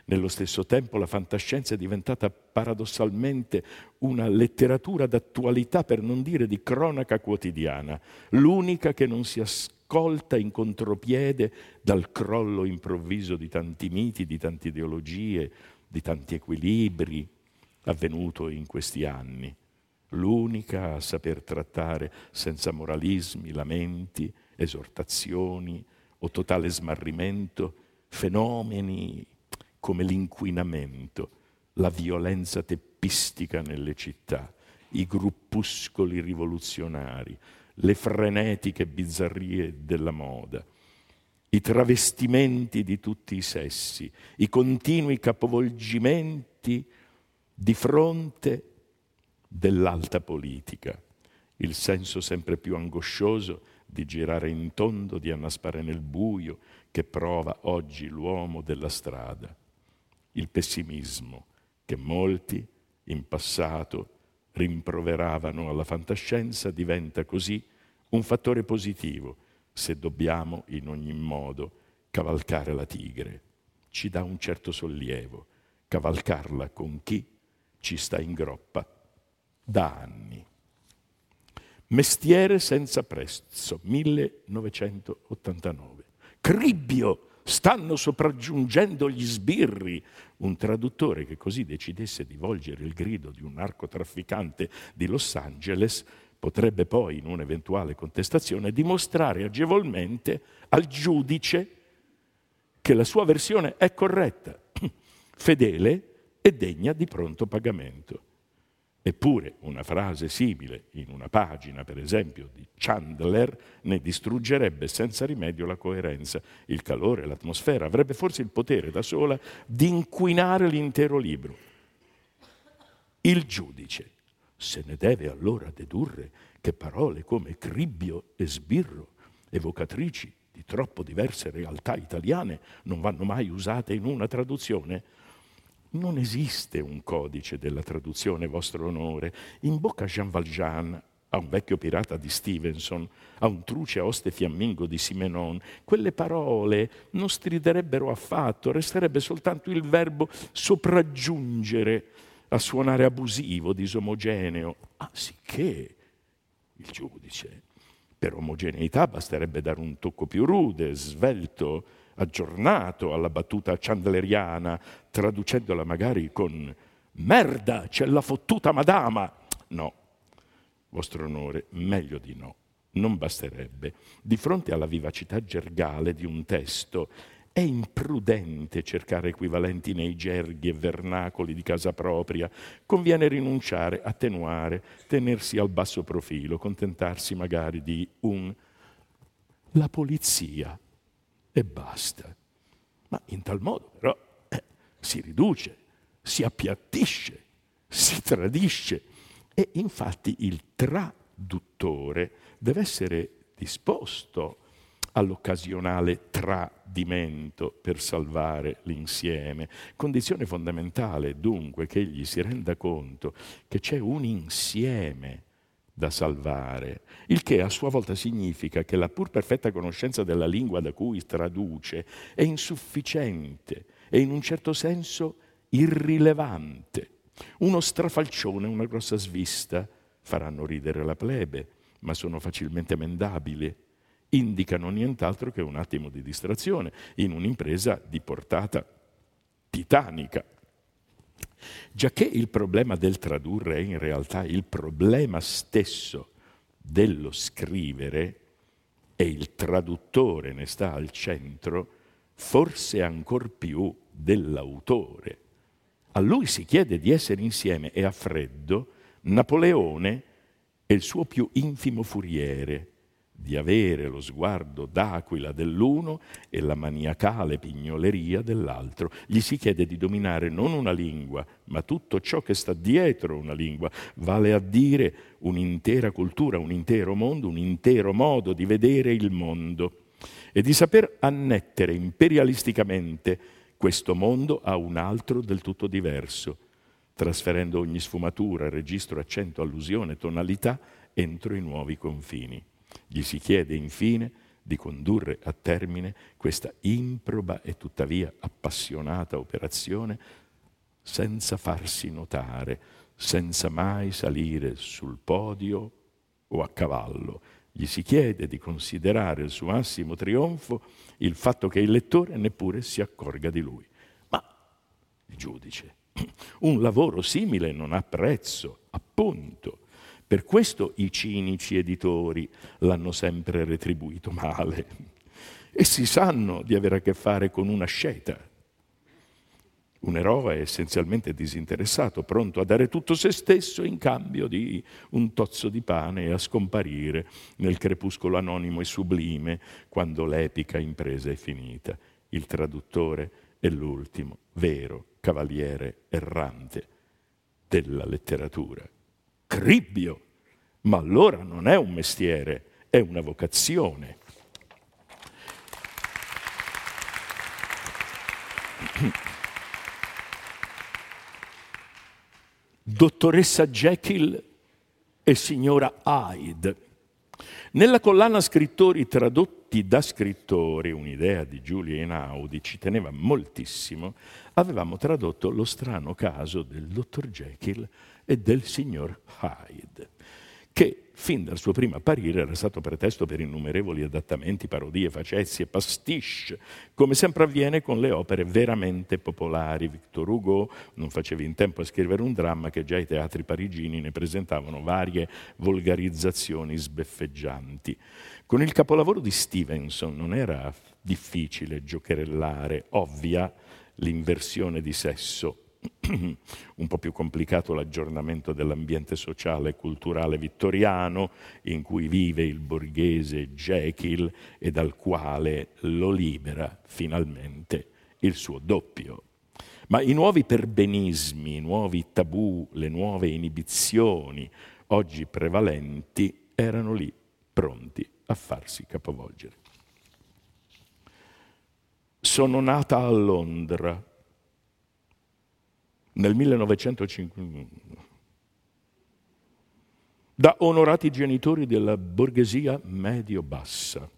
Speaker 3: Nello stesso tempo la fantascienza è diventata paradossalmente una letteratura d'attualità, per non dire di cronaca quotidiana, l'unica che non si ascolta in contropiede dal crollo improvviso di tanti miti, di tante ideologie, di tanti equilibri avvenuto in questi anni l'unica a saper trattare senza moralismi, lamenti, esortazioni o totale smarrimento fenomeni come l'inquinamento, la violenza teppistica nelle città, i gruppuscoli rivoluzionari, le frenetiche bizzarrie della moda, i travestimenti di tutti i sessi, i continui capovolgimenti di fronte dell'alta politica, il senso sempre più angoscioso di girare in tondo, di annaspare nel buio che prova oggi l'uomo della strada, il pessimismo che molti in passato rimproveravano alla fantascienza diventa così un fattore positivo se dobbiamo in ogni modo cavalcare la tigre. Ci dà un certo sollievo. Cavalcarla con chi? Ci sta in groppa da anni. Mestiere senza prezzo, 1989. Cribbio, stanno sopraggiungendo gli sbirri. Un traduttore che così decidesse di volgere il grido di un narcotrafficante di Los Angeles potrebbe poi, in un'eventuale contestazione, dimostrare agevolmente al giudice che la sua versione è corretta, [clears throat] fedele e degna di pronto pagamento. Eppure una frase simile in una pagina, per esempio, di Chandler ne distruggerebbe senza rimedio la coerenza. Il calore, l'atmosfera avrebbe forse il potere da sola di inquinare l'intero libro. Il giudice se ne deve allora dedurre che parole come cribbio e sbirro, evocatrici di troppo diverse realtà italiane, non vanno mai usate in una traduzione non esiste un codice della traduzione, vostro onore. In bocca a Jean Valjean, a un vecchio pirata di Stevenson, a un truce oste fiammingo di Simenon, quelle parole non striderebbero affatto, resterebbe soltanto il verbo sopraggiungere a suonare abusivo, disomogeneo. Ah, sicché il giudice. Per omogeneità basterebbe dare un tocco più rude, svelto, aggiornato alla battuta chandleriana, traducendola magari con merda, c'è la fottuta madama. No, vostro onore, meglio di no. Non basterebbe. Di fronte alla vivacità gergale di un testo è imprudente cercare equivalenti nei gerghi e vernacoli di casa propria. Conviene rinunciare, attenuare, tenersi al basso profilo, contentarsi magari di un la polizia e basta. Ma in tal modo però eh, si riduce, si appiattisce, si tradisce e infatti il traduttore deve essere disposto all'occasionale tradimento per salvare l'insieme. Condizione fondamentale dunque che egli si renda conto che c'è un insieme da salvare, il che a sua volta significa che la pur perfetta conoscenza della lingua da cui traduce è insufficiente e in un certo senso irrilevante. Uno strafalcione, una grossa svista faranno ridere la plebe, ma sono facilmente emendabili. Indicano nient'altro che un attimo di distrazione in un'impresa di portata titanica. Giacché il problema del tradurre è in realtà il problema stesso dello scrivere e il traduttore ne sta al centro, forse ancor più dell'autore. A lui si chiede di essere insieme e a freddo Napoleone e il suo più infimo furiere, di avere lo sguardo d'aquila dell'uno e la maniacale pignoleria dell'altro. Gli si chiede di dominare non una lingua, ma tutto ciò che sta dietro una lingua, vale a dire un'intera cultura, un intero mondo, un intero modo di vedere il mondo e di saper annettere imperialisticamente questo mondo a un altro del tutto diverso, trasferendo ogni sfumatura, registro, accento, allusione, tonalità entro i nuovi confini. Gli si chiede infine di condurre a termine questa improba e tuttavia appassionata operazione senza farsi notare, senza mai salire sul podio o a cavallo. Gli si chiede di considerare il suo massimo trionfo il fatto che il lettore neppure si accorga di lui. Ma il giudice, [clears throat] un lavoro simile non ha prezzo, appunto. Per questo i cinici editori l'hanno sempre retribuito male. Essi sanno di avere a che fare con una sceta, un eroe essenzialmente disinteressato, pronto a dare tutto se stesso in cambio di un tozzo di pane e a scomparire nel crepuscolo anonimo e sublime quando l'epica impresa è finita. Il traduttore è l'ultimo vero cavaliere errante della letteratura. Cribbio! Ma allora non è un mestiere, è una vocazione. Dottoressa Jekyll e signora Hyde. Nella collana Scrittori tradotti da scrittori, un'idea di Giulia Einaudi ci teneva moltissimo, avevamo tradotto lo strano caso del dottor Jekyll e del signor Hyde, che fin dal suo primo apparire era stato pretesto per innumerevoli adattamenti, parodie, facezzi e pastiche, come sempre avviene con le opere veramente popolari. Victor Hugo non faceva in tempo a scrivere un dramma che già i teatri parigini ne presentavano varie volgarizzazioni sbeffeggianti. Con il capolavoro di Stevenson non era difficile giocherellare, ovvia l'inversione di sesso [clears throat] un po' più complicato l'aggiornamento dell'ambiente sociale e culturale vittoriano in cui vive il borghese Jekyll e dal quale lo libera finalmente il suo doppio. Ma i nuovi perbenismi, i nuovi tabù, le nuove inibizioni oggi prevalenti erano lì pronti a farsi capovolgere. Sono nata a Londra nel 1951 da onorati genitori della borghesia medio-bassa.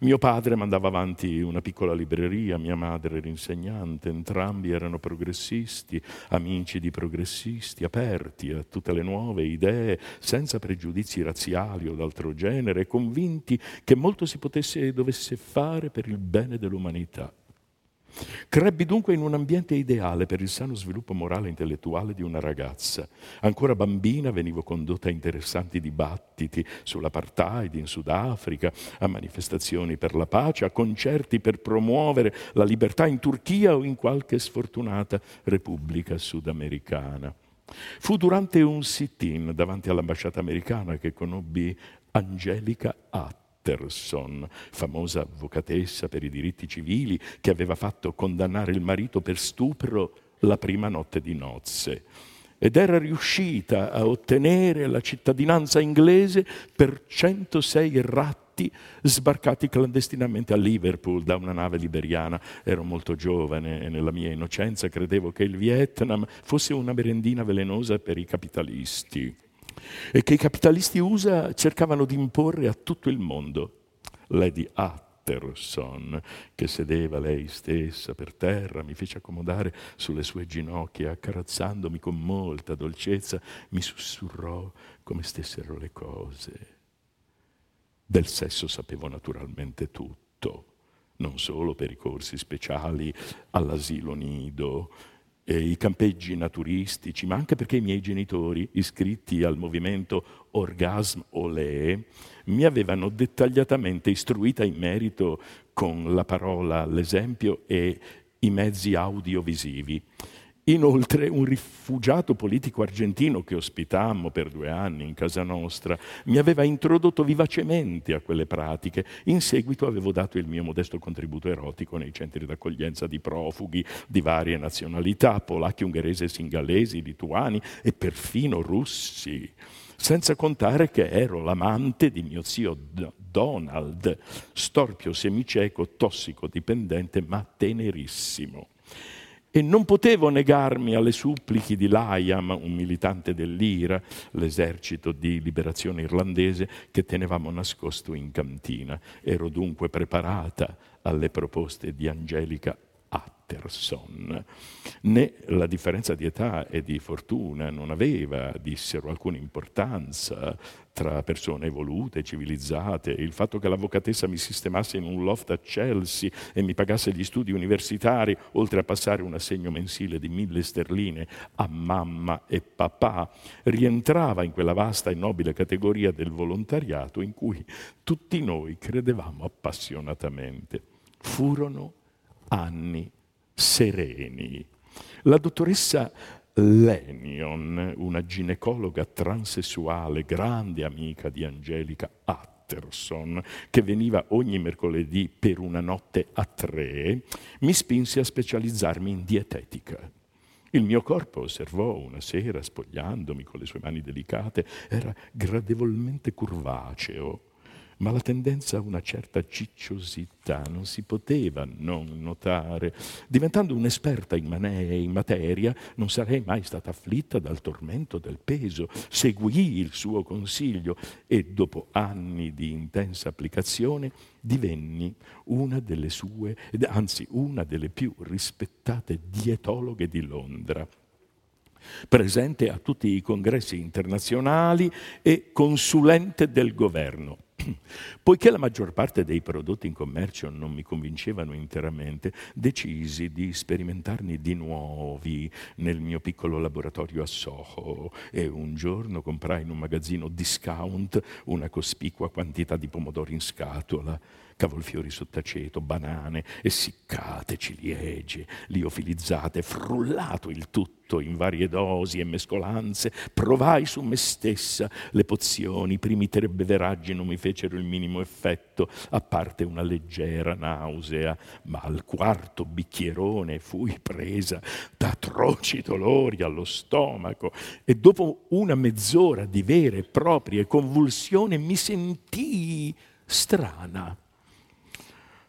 Speaker 3: Mio padre mandava avanti una piccola libreria, mia madre era insegnante, entrambi erano progressisti, amici di progressisti, aperti a tutte le nuove idee, senza pregiudizi razziali o d'altro genere, convinti che molto si potesse e dovesse fare per il bene dell'umanità. Crebbi dunque in un ambiente ideale per il sano sviluppo morale e intellettuale di una ragazza. Ancora bambina venivo condotta a interessanti dibattiti sull'apartheid in Sudafrica, a manifestazioni per la pace, a concerti per promuovere la libertà in Turchia o in qualche sfortunata repubblica sudamericana. Fu durante un sit-in davanti all'ambasciata americana che conobbi Angelica Att Patterson, famosa avvocatessa per i diritti civili, che aveva fatto condannare il marito per stupro la prima notte di nozze ed era riuscita a ottenere la cittadinanza inglese per 106 ratti sbarcati clandestinamente a Liverpool da una nave liberiana. Ero molto giovane e nella mia innocenza credevo che il Vietnam fosse una merendina velenosa per i capitalisti. E che i capitalisti USA cercavano di imporre a tutto il mondo. Lady Utterson, che sedeva lei stessa per terra, mi fece accomodare sulle sue ginocchia, accarezzandomi con molta dolcezza, mi sussurrò come stessero le cose. Del sesso sapevo naturalmente tutto, non solo per i corsi speciali all'asilo nido, e i campeggi naturistici, ma anche perché i miei genitori, iscritti al movimento Orgasm Olé, mi avevano dettagliatamente istruita in merito con la parola, l'esempio e i mezzi audiovisivi. Inoltre un rifugiato politico argentino che ospitammo per due anni in casa nostra mi aveva introdotto vivacemente a quelle pratiche. In seguito avevo dato il mio modesto contributo erotico nei centri d'accoglienza di profughi di varie nazionalità, polacchi, ungheresi, singalesi, lituani e perfino russi. Senza contare che ero l'amante di mio zio Donald, storpio semicieco, tossicodipendente ma tenerissimo e non potevo negarmi alle suppliche di Liam, un militante dell'IRA, l'esercito di liberazione irlandese, che tenevamo nascosto in cantina. Ero dunque preparata alle proposte di Angelica Patterson. Né la differenza di età e di fortuna non aveva, dissero, alcuna importanza tra persone evolute, civilizzate. Il fatto che l'avvocatessa mi sistemasse in un loft a Chelsea e mi pagasse gli studi universitari, oltre a passare un assegno mensile di mille sterline a mamma e papà, rientrava in quella vasta e nobile categoria del volontariato in cui tutti noi credevamo appassionatamente. Furono anni sereni. La dottoressa Lenion, una ginecologa transessuale, grande amica di Angelica Atterson, che veniva ogni mercoledì per una notte a tre, mi spinse a specializzarmi in dietetica. Il mio corpo, osservò una sera, spogliandomi con le sue mani delicate, era gradevolmente curvaceo ma la tendenza a una certa cicciosità non si poteva non notare. Diventando un'esperta in, mane- in materia, non sarei mai stata afflitta dal tormento del peso. Seguì il suo consiglio e dopo anni di intensa applicazione divenni una delle sue, anzi una delle più rispettate dietologhe di Londra presente a tutti i congressi internazionali e consulente del governo. Poiché la maggior parte dei prodotti in commercio non mi convincevano interamente, decisi di sperimentarne di nuovi nel mio piccolo laboratorio a Soho e un giorno comprai in un magazzino discount una cospicua quantità di pomodori in scatola cavolfiori sottaceto, banane, essiccate, ciliegie, liofilizzate, frullato il tutto in varie dosi e mescolanze, provai su me stessa le pozioni, i primi tre beveraggi non mi fecero il minimo effetto, a parte una leggera nausea, ma al quarto bicchierone fui presa da atroci dolori allo stomaco e dopo una mezz'ora di vere e proprie convulsioni mi sentii strana.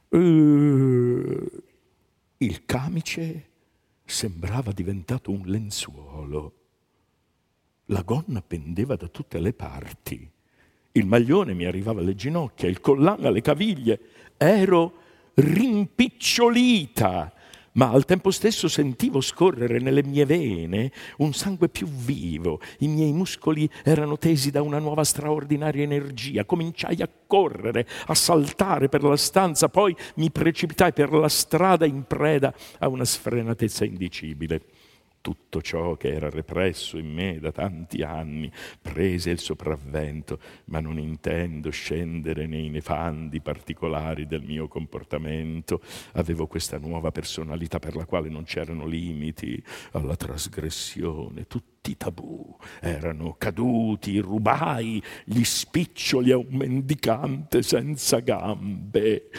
Speaker 3: Uh, il camice sembrava diventato un lenzuolo. La gonna pendeva da tutte le parti. Il maglione mi arrivava alle ginocchia, il collana alle caviglie. Ero rimpicciolita ma al tempo stesso sentivo scorrere nelle mie vene un sangue più vivo, i miei muscoli erano tesi da una nuova straordinaria energia, cominciai a correre, a saltare per la stanza, poi mi precipitai per la strada in preda a una sfrenatezza indicibile tutto ciò che era represso in me da tanti anni prese il sopravvento, ma non intendo scendere nei nefandi particolari del mio comportamento. Avevo questa nuova personalità per la quale non c'erano limiti alla trasgressione. Tutti i tabù erano caduti, rubai gli spiccioli a un mendicante senza gambe.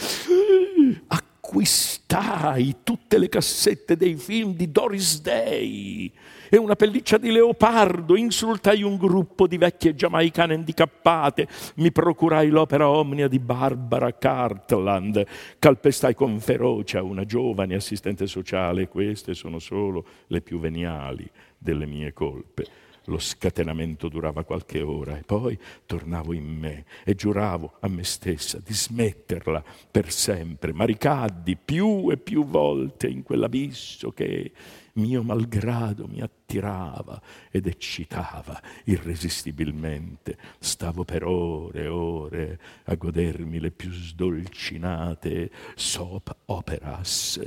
Speaker 3: Acquistai tutte le cassette dei film di Doris Day e una pelliccia di leopardo, insultai un gruppo di vecchie giamaicane handicappate, mi procurai l'opera omnia di Barbara Cartland, calpestai con ferocia una giovane assistente sociale, queste sono solo le più veniali delle mie colpe. Lo scatenamento durava qualche ora e poi tornavo in me e giuravo a me stessa di smetterla per sempre, ma ricaddi più e più volte in quell'abisso che mio malgrado mi attirava ed eccitava irresistibilmente. Stavo per ore e ore a godermi le più sdolcinate soap operas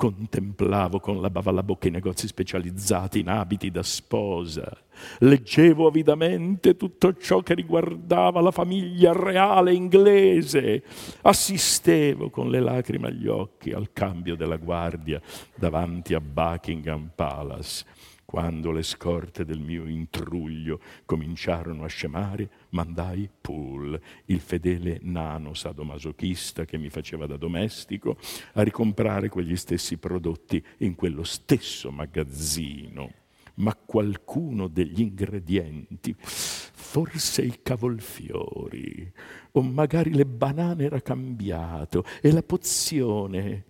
Speaker 3: Contemplavo con la bava alla bocca i negozi specializzati in abiti da sposa. Leggevo avidamente tutto ciò che riguardava la famiglia reale inglese. Assistevo con le lacrime agli occhi al cambio della guardia davanti a Buckingham Palace quando le scorte del mio intruglio cominciarono a scemare, mandai Poole, il fedele nano sadomasochista che mi faceva da domestico, a ricomprare quegli stessi prodotti in quello stesso magazzino. Ma qualcuno degli ingredienti, forse i cavolfiori, o magari le banane era cambiato e la pozione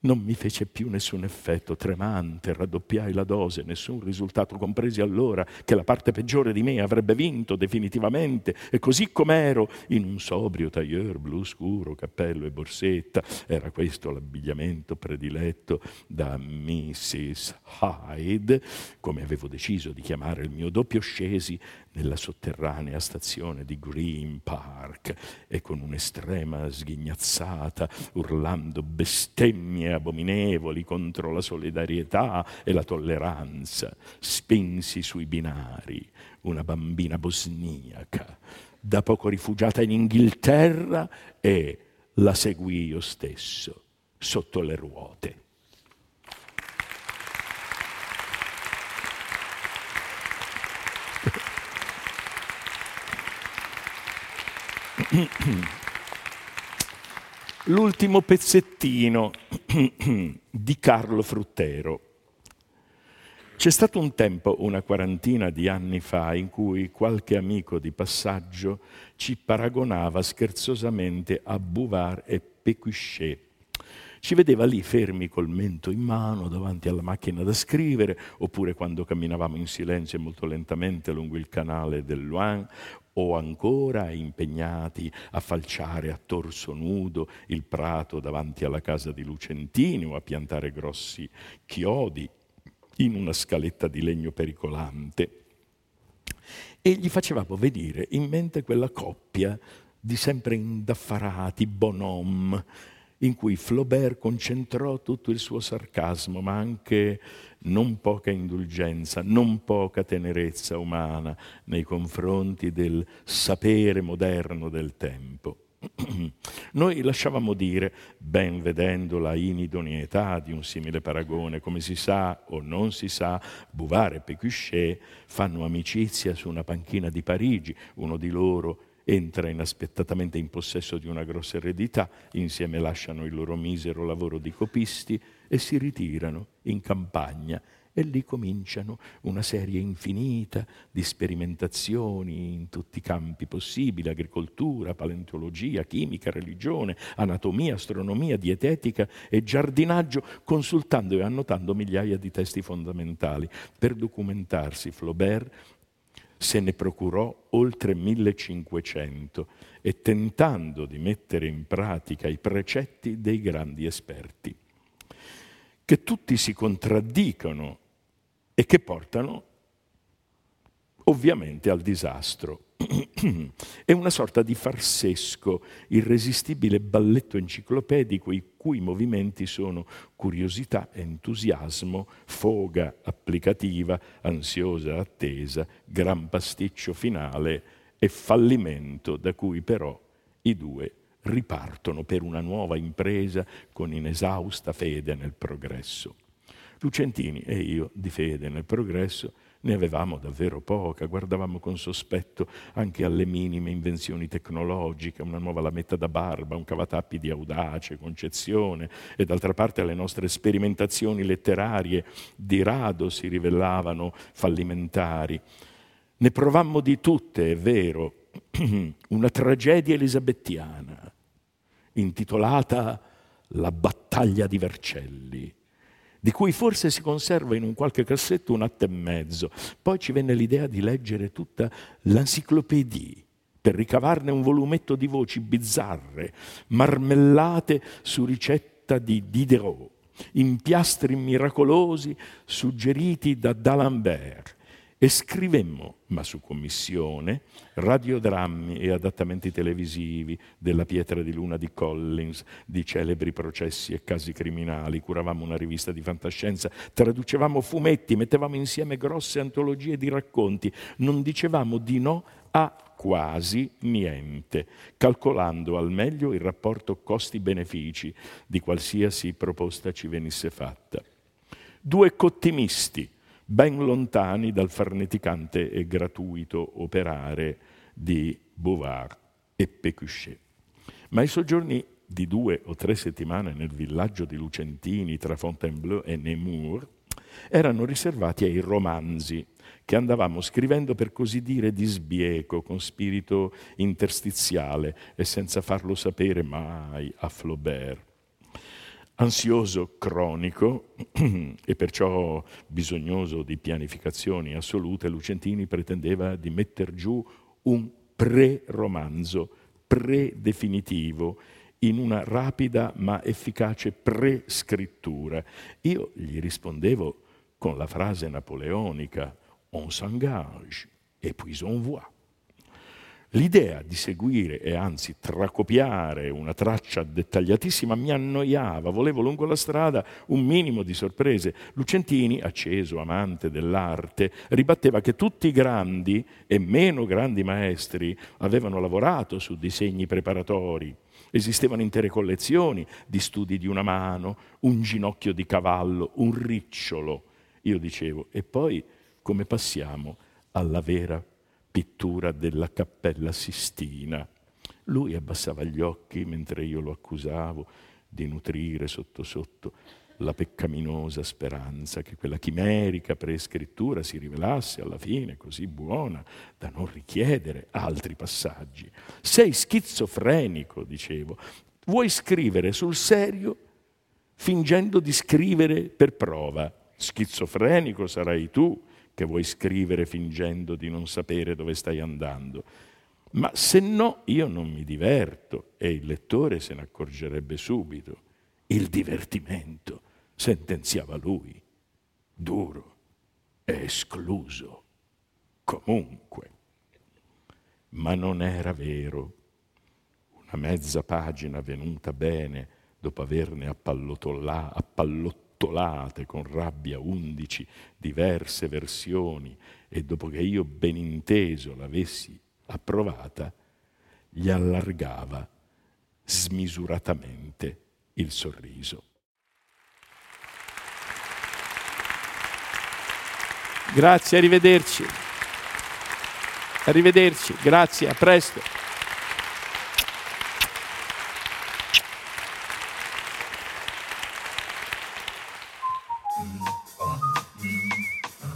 Speaker 3: non mi fece più nessun effetto, tremante, raddoppiai la dose, nessun risultato, compresi allora che la parte peggiore di me avrebbe vinto definitivamente e così com'ero, in un sobrio tailleur blu scuro, cappello e borsetta, era questo l'abbigliamento prediletto da Mrs. Hyde, come avevo deciso di chiamare il mio doppio scesi nella sotterranea stazione di Green Park e con un'estrema sghignazzata, urlando bestemmie abominevoli contro la solidarietà e la tolleranza, spinsi sui binari una bambina bosniaca, da poco rifugiata in Inghilterra e la seguì io stesso sotto le ruote. [coughs] L'ultimo pezzettino [coughs] di Carlo Fruttero. C'è stato un tempo, una quarantina di anni fa, in cui qualche amico di passaggio ci paragonava scherzosamente a Bouvard e Pécuchet. Ci vedeva lì fermi col mento in mano davanti alla macchina da scrivere, oppure quando camminavamo in silenzio e molto lentamente lungo il canale del Loing, o ancora impegnati a falciare a torso nudo il prato davanti alla casa di Lucentini o a piantare grossi chiodi in una scaletta di legno pericolante. E gli facevamo venire in mente quella coppia di sempre indaffarati bonhomme in cui Flaubert concentrò tutto il suo sarcasmo, ma anche non poca indulgenza, non poca tenerezza umana nei confronti del sapere moderno del tempo. [clears throat] Noi lasciavamo dire, ben vedendo la inidoneità di un simile paragone, come si sa o non si sa, Bouvard e Pécuchet fanno amicizia su una panchina di Parigi, uno di loro entra inaspettatamente in possesso di una grossa eredità, insieme lasciano il loro misero lavoro di copisti e si ritirano in campagna e lì cominciano una serie infinita di sperimentazioni in tutti i campi possibili, agricoltura, paleontologia, chimica, religione, anatomia, astronomia, dietetica e giardinaggio, consultando e annotando migliaia di testi fondamentali. Per documentarsi Flaubert se ne procurò oltre 1500 e tentando di mettere in pratica i precetti dei grandi esperti, che tutti si contraddicono e che portano ovviamente al disastro. È una sorta di farsesco, irresistibile balletto enciclopedico i cui movimenti sono curiosità, entusiasmo, foga applicativa, ansiosa attesa, gran pasticcio finale e fallimento da cui però i due ripartono per una nuova impresa con inesausta fede nel progresso. Lucentini e io di fede nel progresso ne avevamo davvero poca, guardavamo con sospetto anche alle minime invenzioni tecnologiche, una nuova lametta da barba, un cavatappi di audace concezione e d'altra parte le nostre sperimentazioni letterarie di rado si rivelavano fallimentari. Ne provammo di tutte, è vero, [clears throat] una tragedia elisabettiana intitolata La battaglia di Vercelli di cui forse si conserva in un qualche cassetto un atto e mezzo. Poi ci venne l'idea di leggere tutta l'enciclopedia per ricavarne un volumetto di voci bizzarre, marmellate su ricetta di Diderot, impiastri miracolosi suggeriti da D'Alembert e scrivemmo, ma su commissione, radiodrammi e adattamenti televisivi della Pietra di Luna di Collins, di celebri processi e casi criminali, curavamo una rivista di fantascienza, traducevamo fumetti, mettevamo insieme grosse antologie di racconti, non dicevamo di no a quasi niente, calcolando al meglio il rapporto costi-benefici di qualsiasi proposta ci venisse fatta. Due cottimisti, ben lontani dal farneticante e gratuito operare di Bouvard e Pécuchet. Ma i soggiorni di due o tre settimane nel villaggio di Lucentini tra Fontainebleau e Nemours erano riservati ai romanzi che andavamo scrivendo per così dire di sbieco, con spirito interstiziale e senza farlo sapere mai a Flaubert ansioso cronico [clears throat] e perciò bisognoso di pianificazioni assolute, Lucentini pretendeva di metter giù un pre-romanzo, pre-definitivo, in una rapida ma efficace prescrittura. Io gli rispondevo con la frase napoleonica on s'engage et puis on voit. L'idea di seguire e anzi tracopiare una traccia dettagliatissima mi annoiava, volevo lungo la strada un minimo di sorprese. Lucentini, acceso amante dell'arte, ribatteva che tutti i grandi e meno grandi maestri avevano lavorato su disegni preparatori. Esistevano intere collezioni di studi di una mano, un ginocchio di cavallo, un ricciolo. Io dicevo, e poi come passiamo alla vera pittura della Cappella Sistina. Lui abbassava gli occhi mentre io lo accusavo di nutrire sotto sotto la peccaminosa speranza che quella chimerica prescrittura si rivelasse alla fine così buona da non richiedere altri passaggi. Sei schizofrenico, dicevo. Vuoi scrivere sul serio fingendo di scrivere per prova. Schizofrenico sarai tu che vuoi scrivere fingendo di non sapere dove stai andando. Ma se no io non mi diverto e il lettore se ne accorgerebbe subito. Il divertimento, sentenziava lui, duro, è escluso, comunque. Ma non era vero. Una mezza pagina venuta bene dopo averne appallottolato rotolate con rabbia undici diverse versioni e dopo che io ben inteso l'avessi approvata, gli allargava smisuratamente il sorriso. Grazie, arrivederci. Arrivederci, grazie, a presto.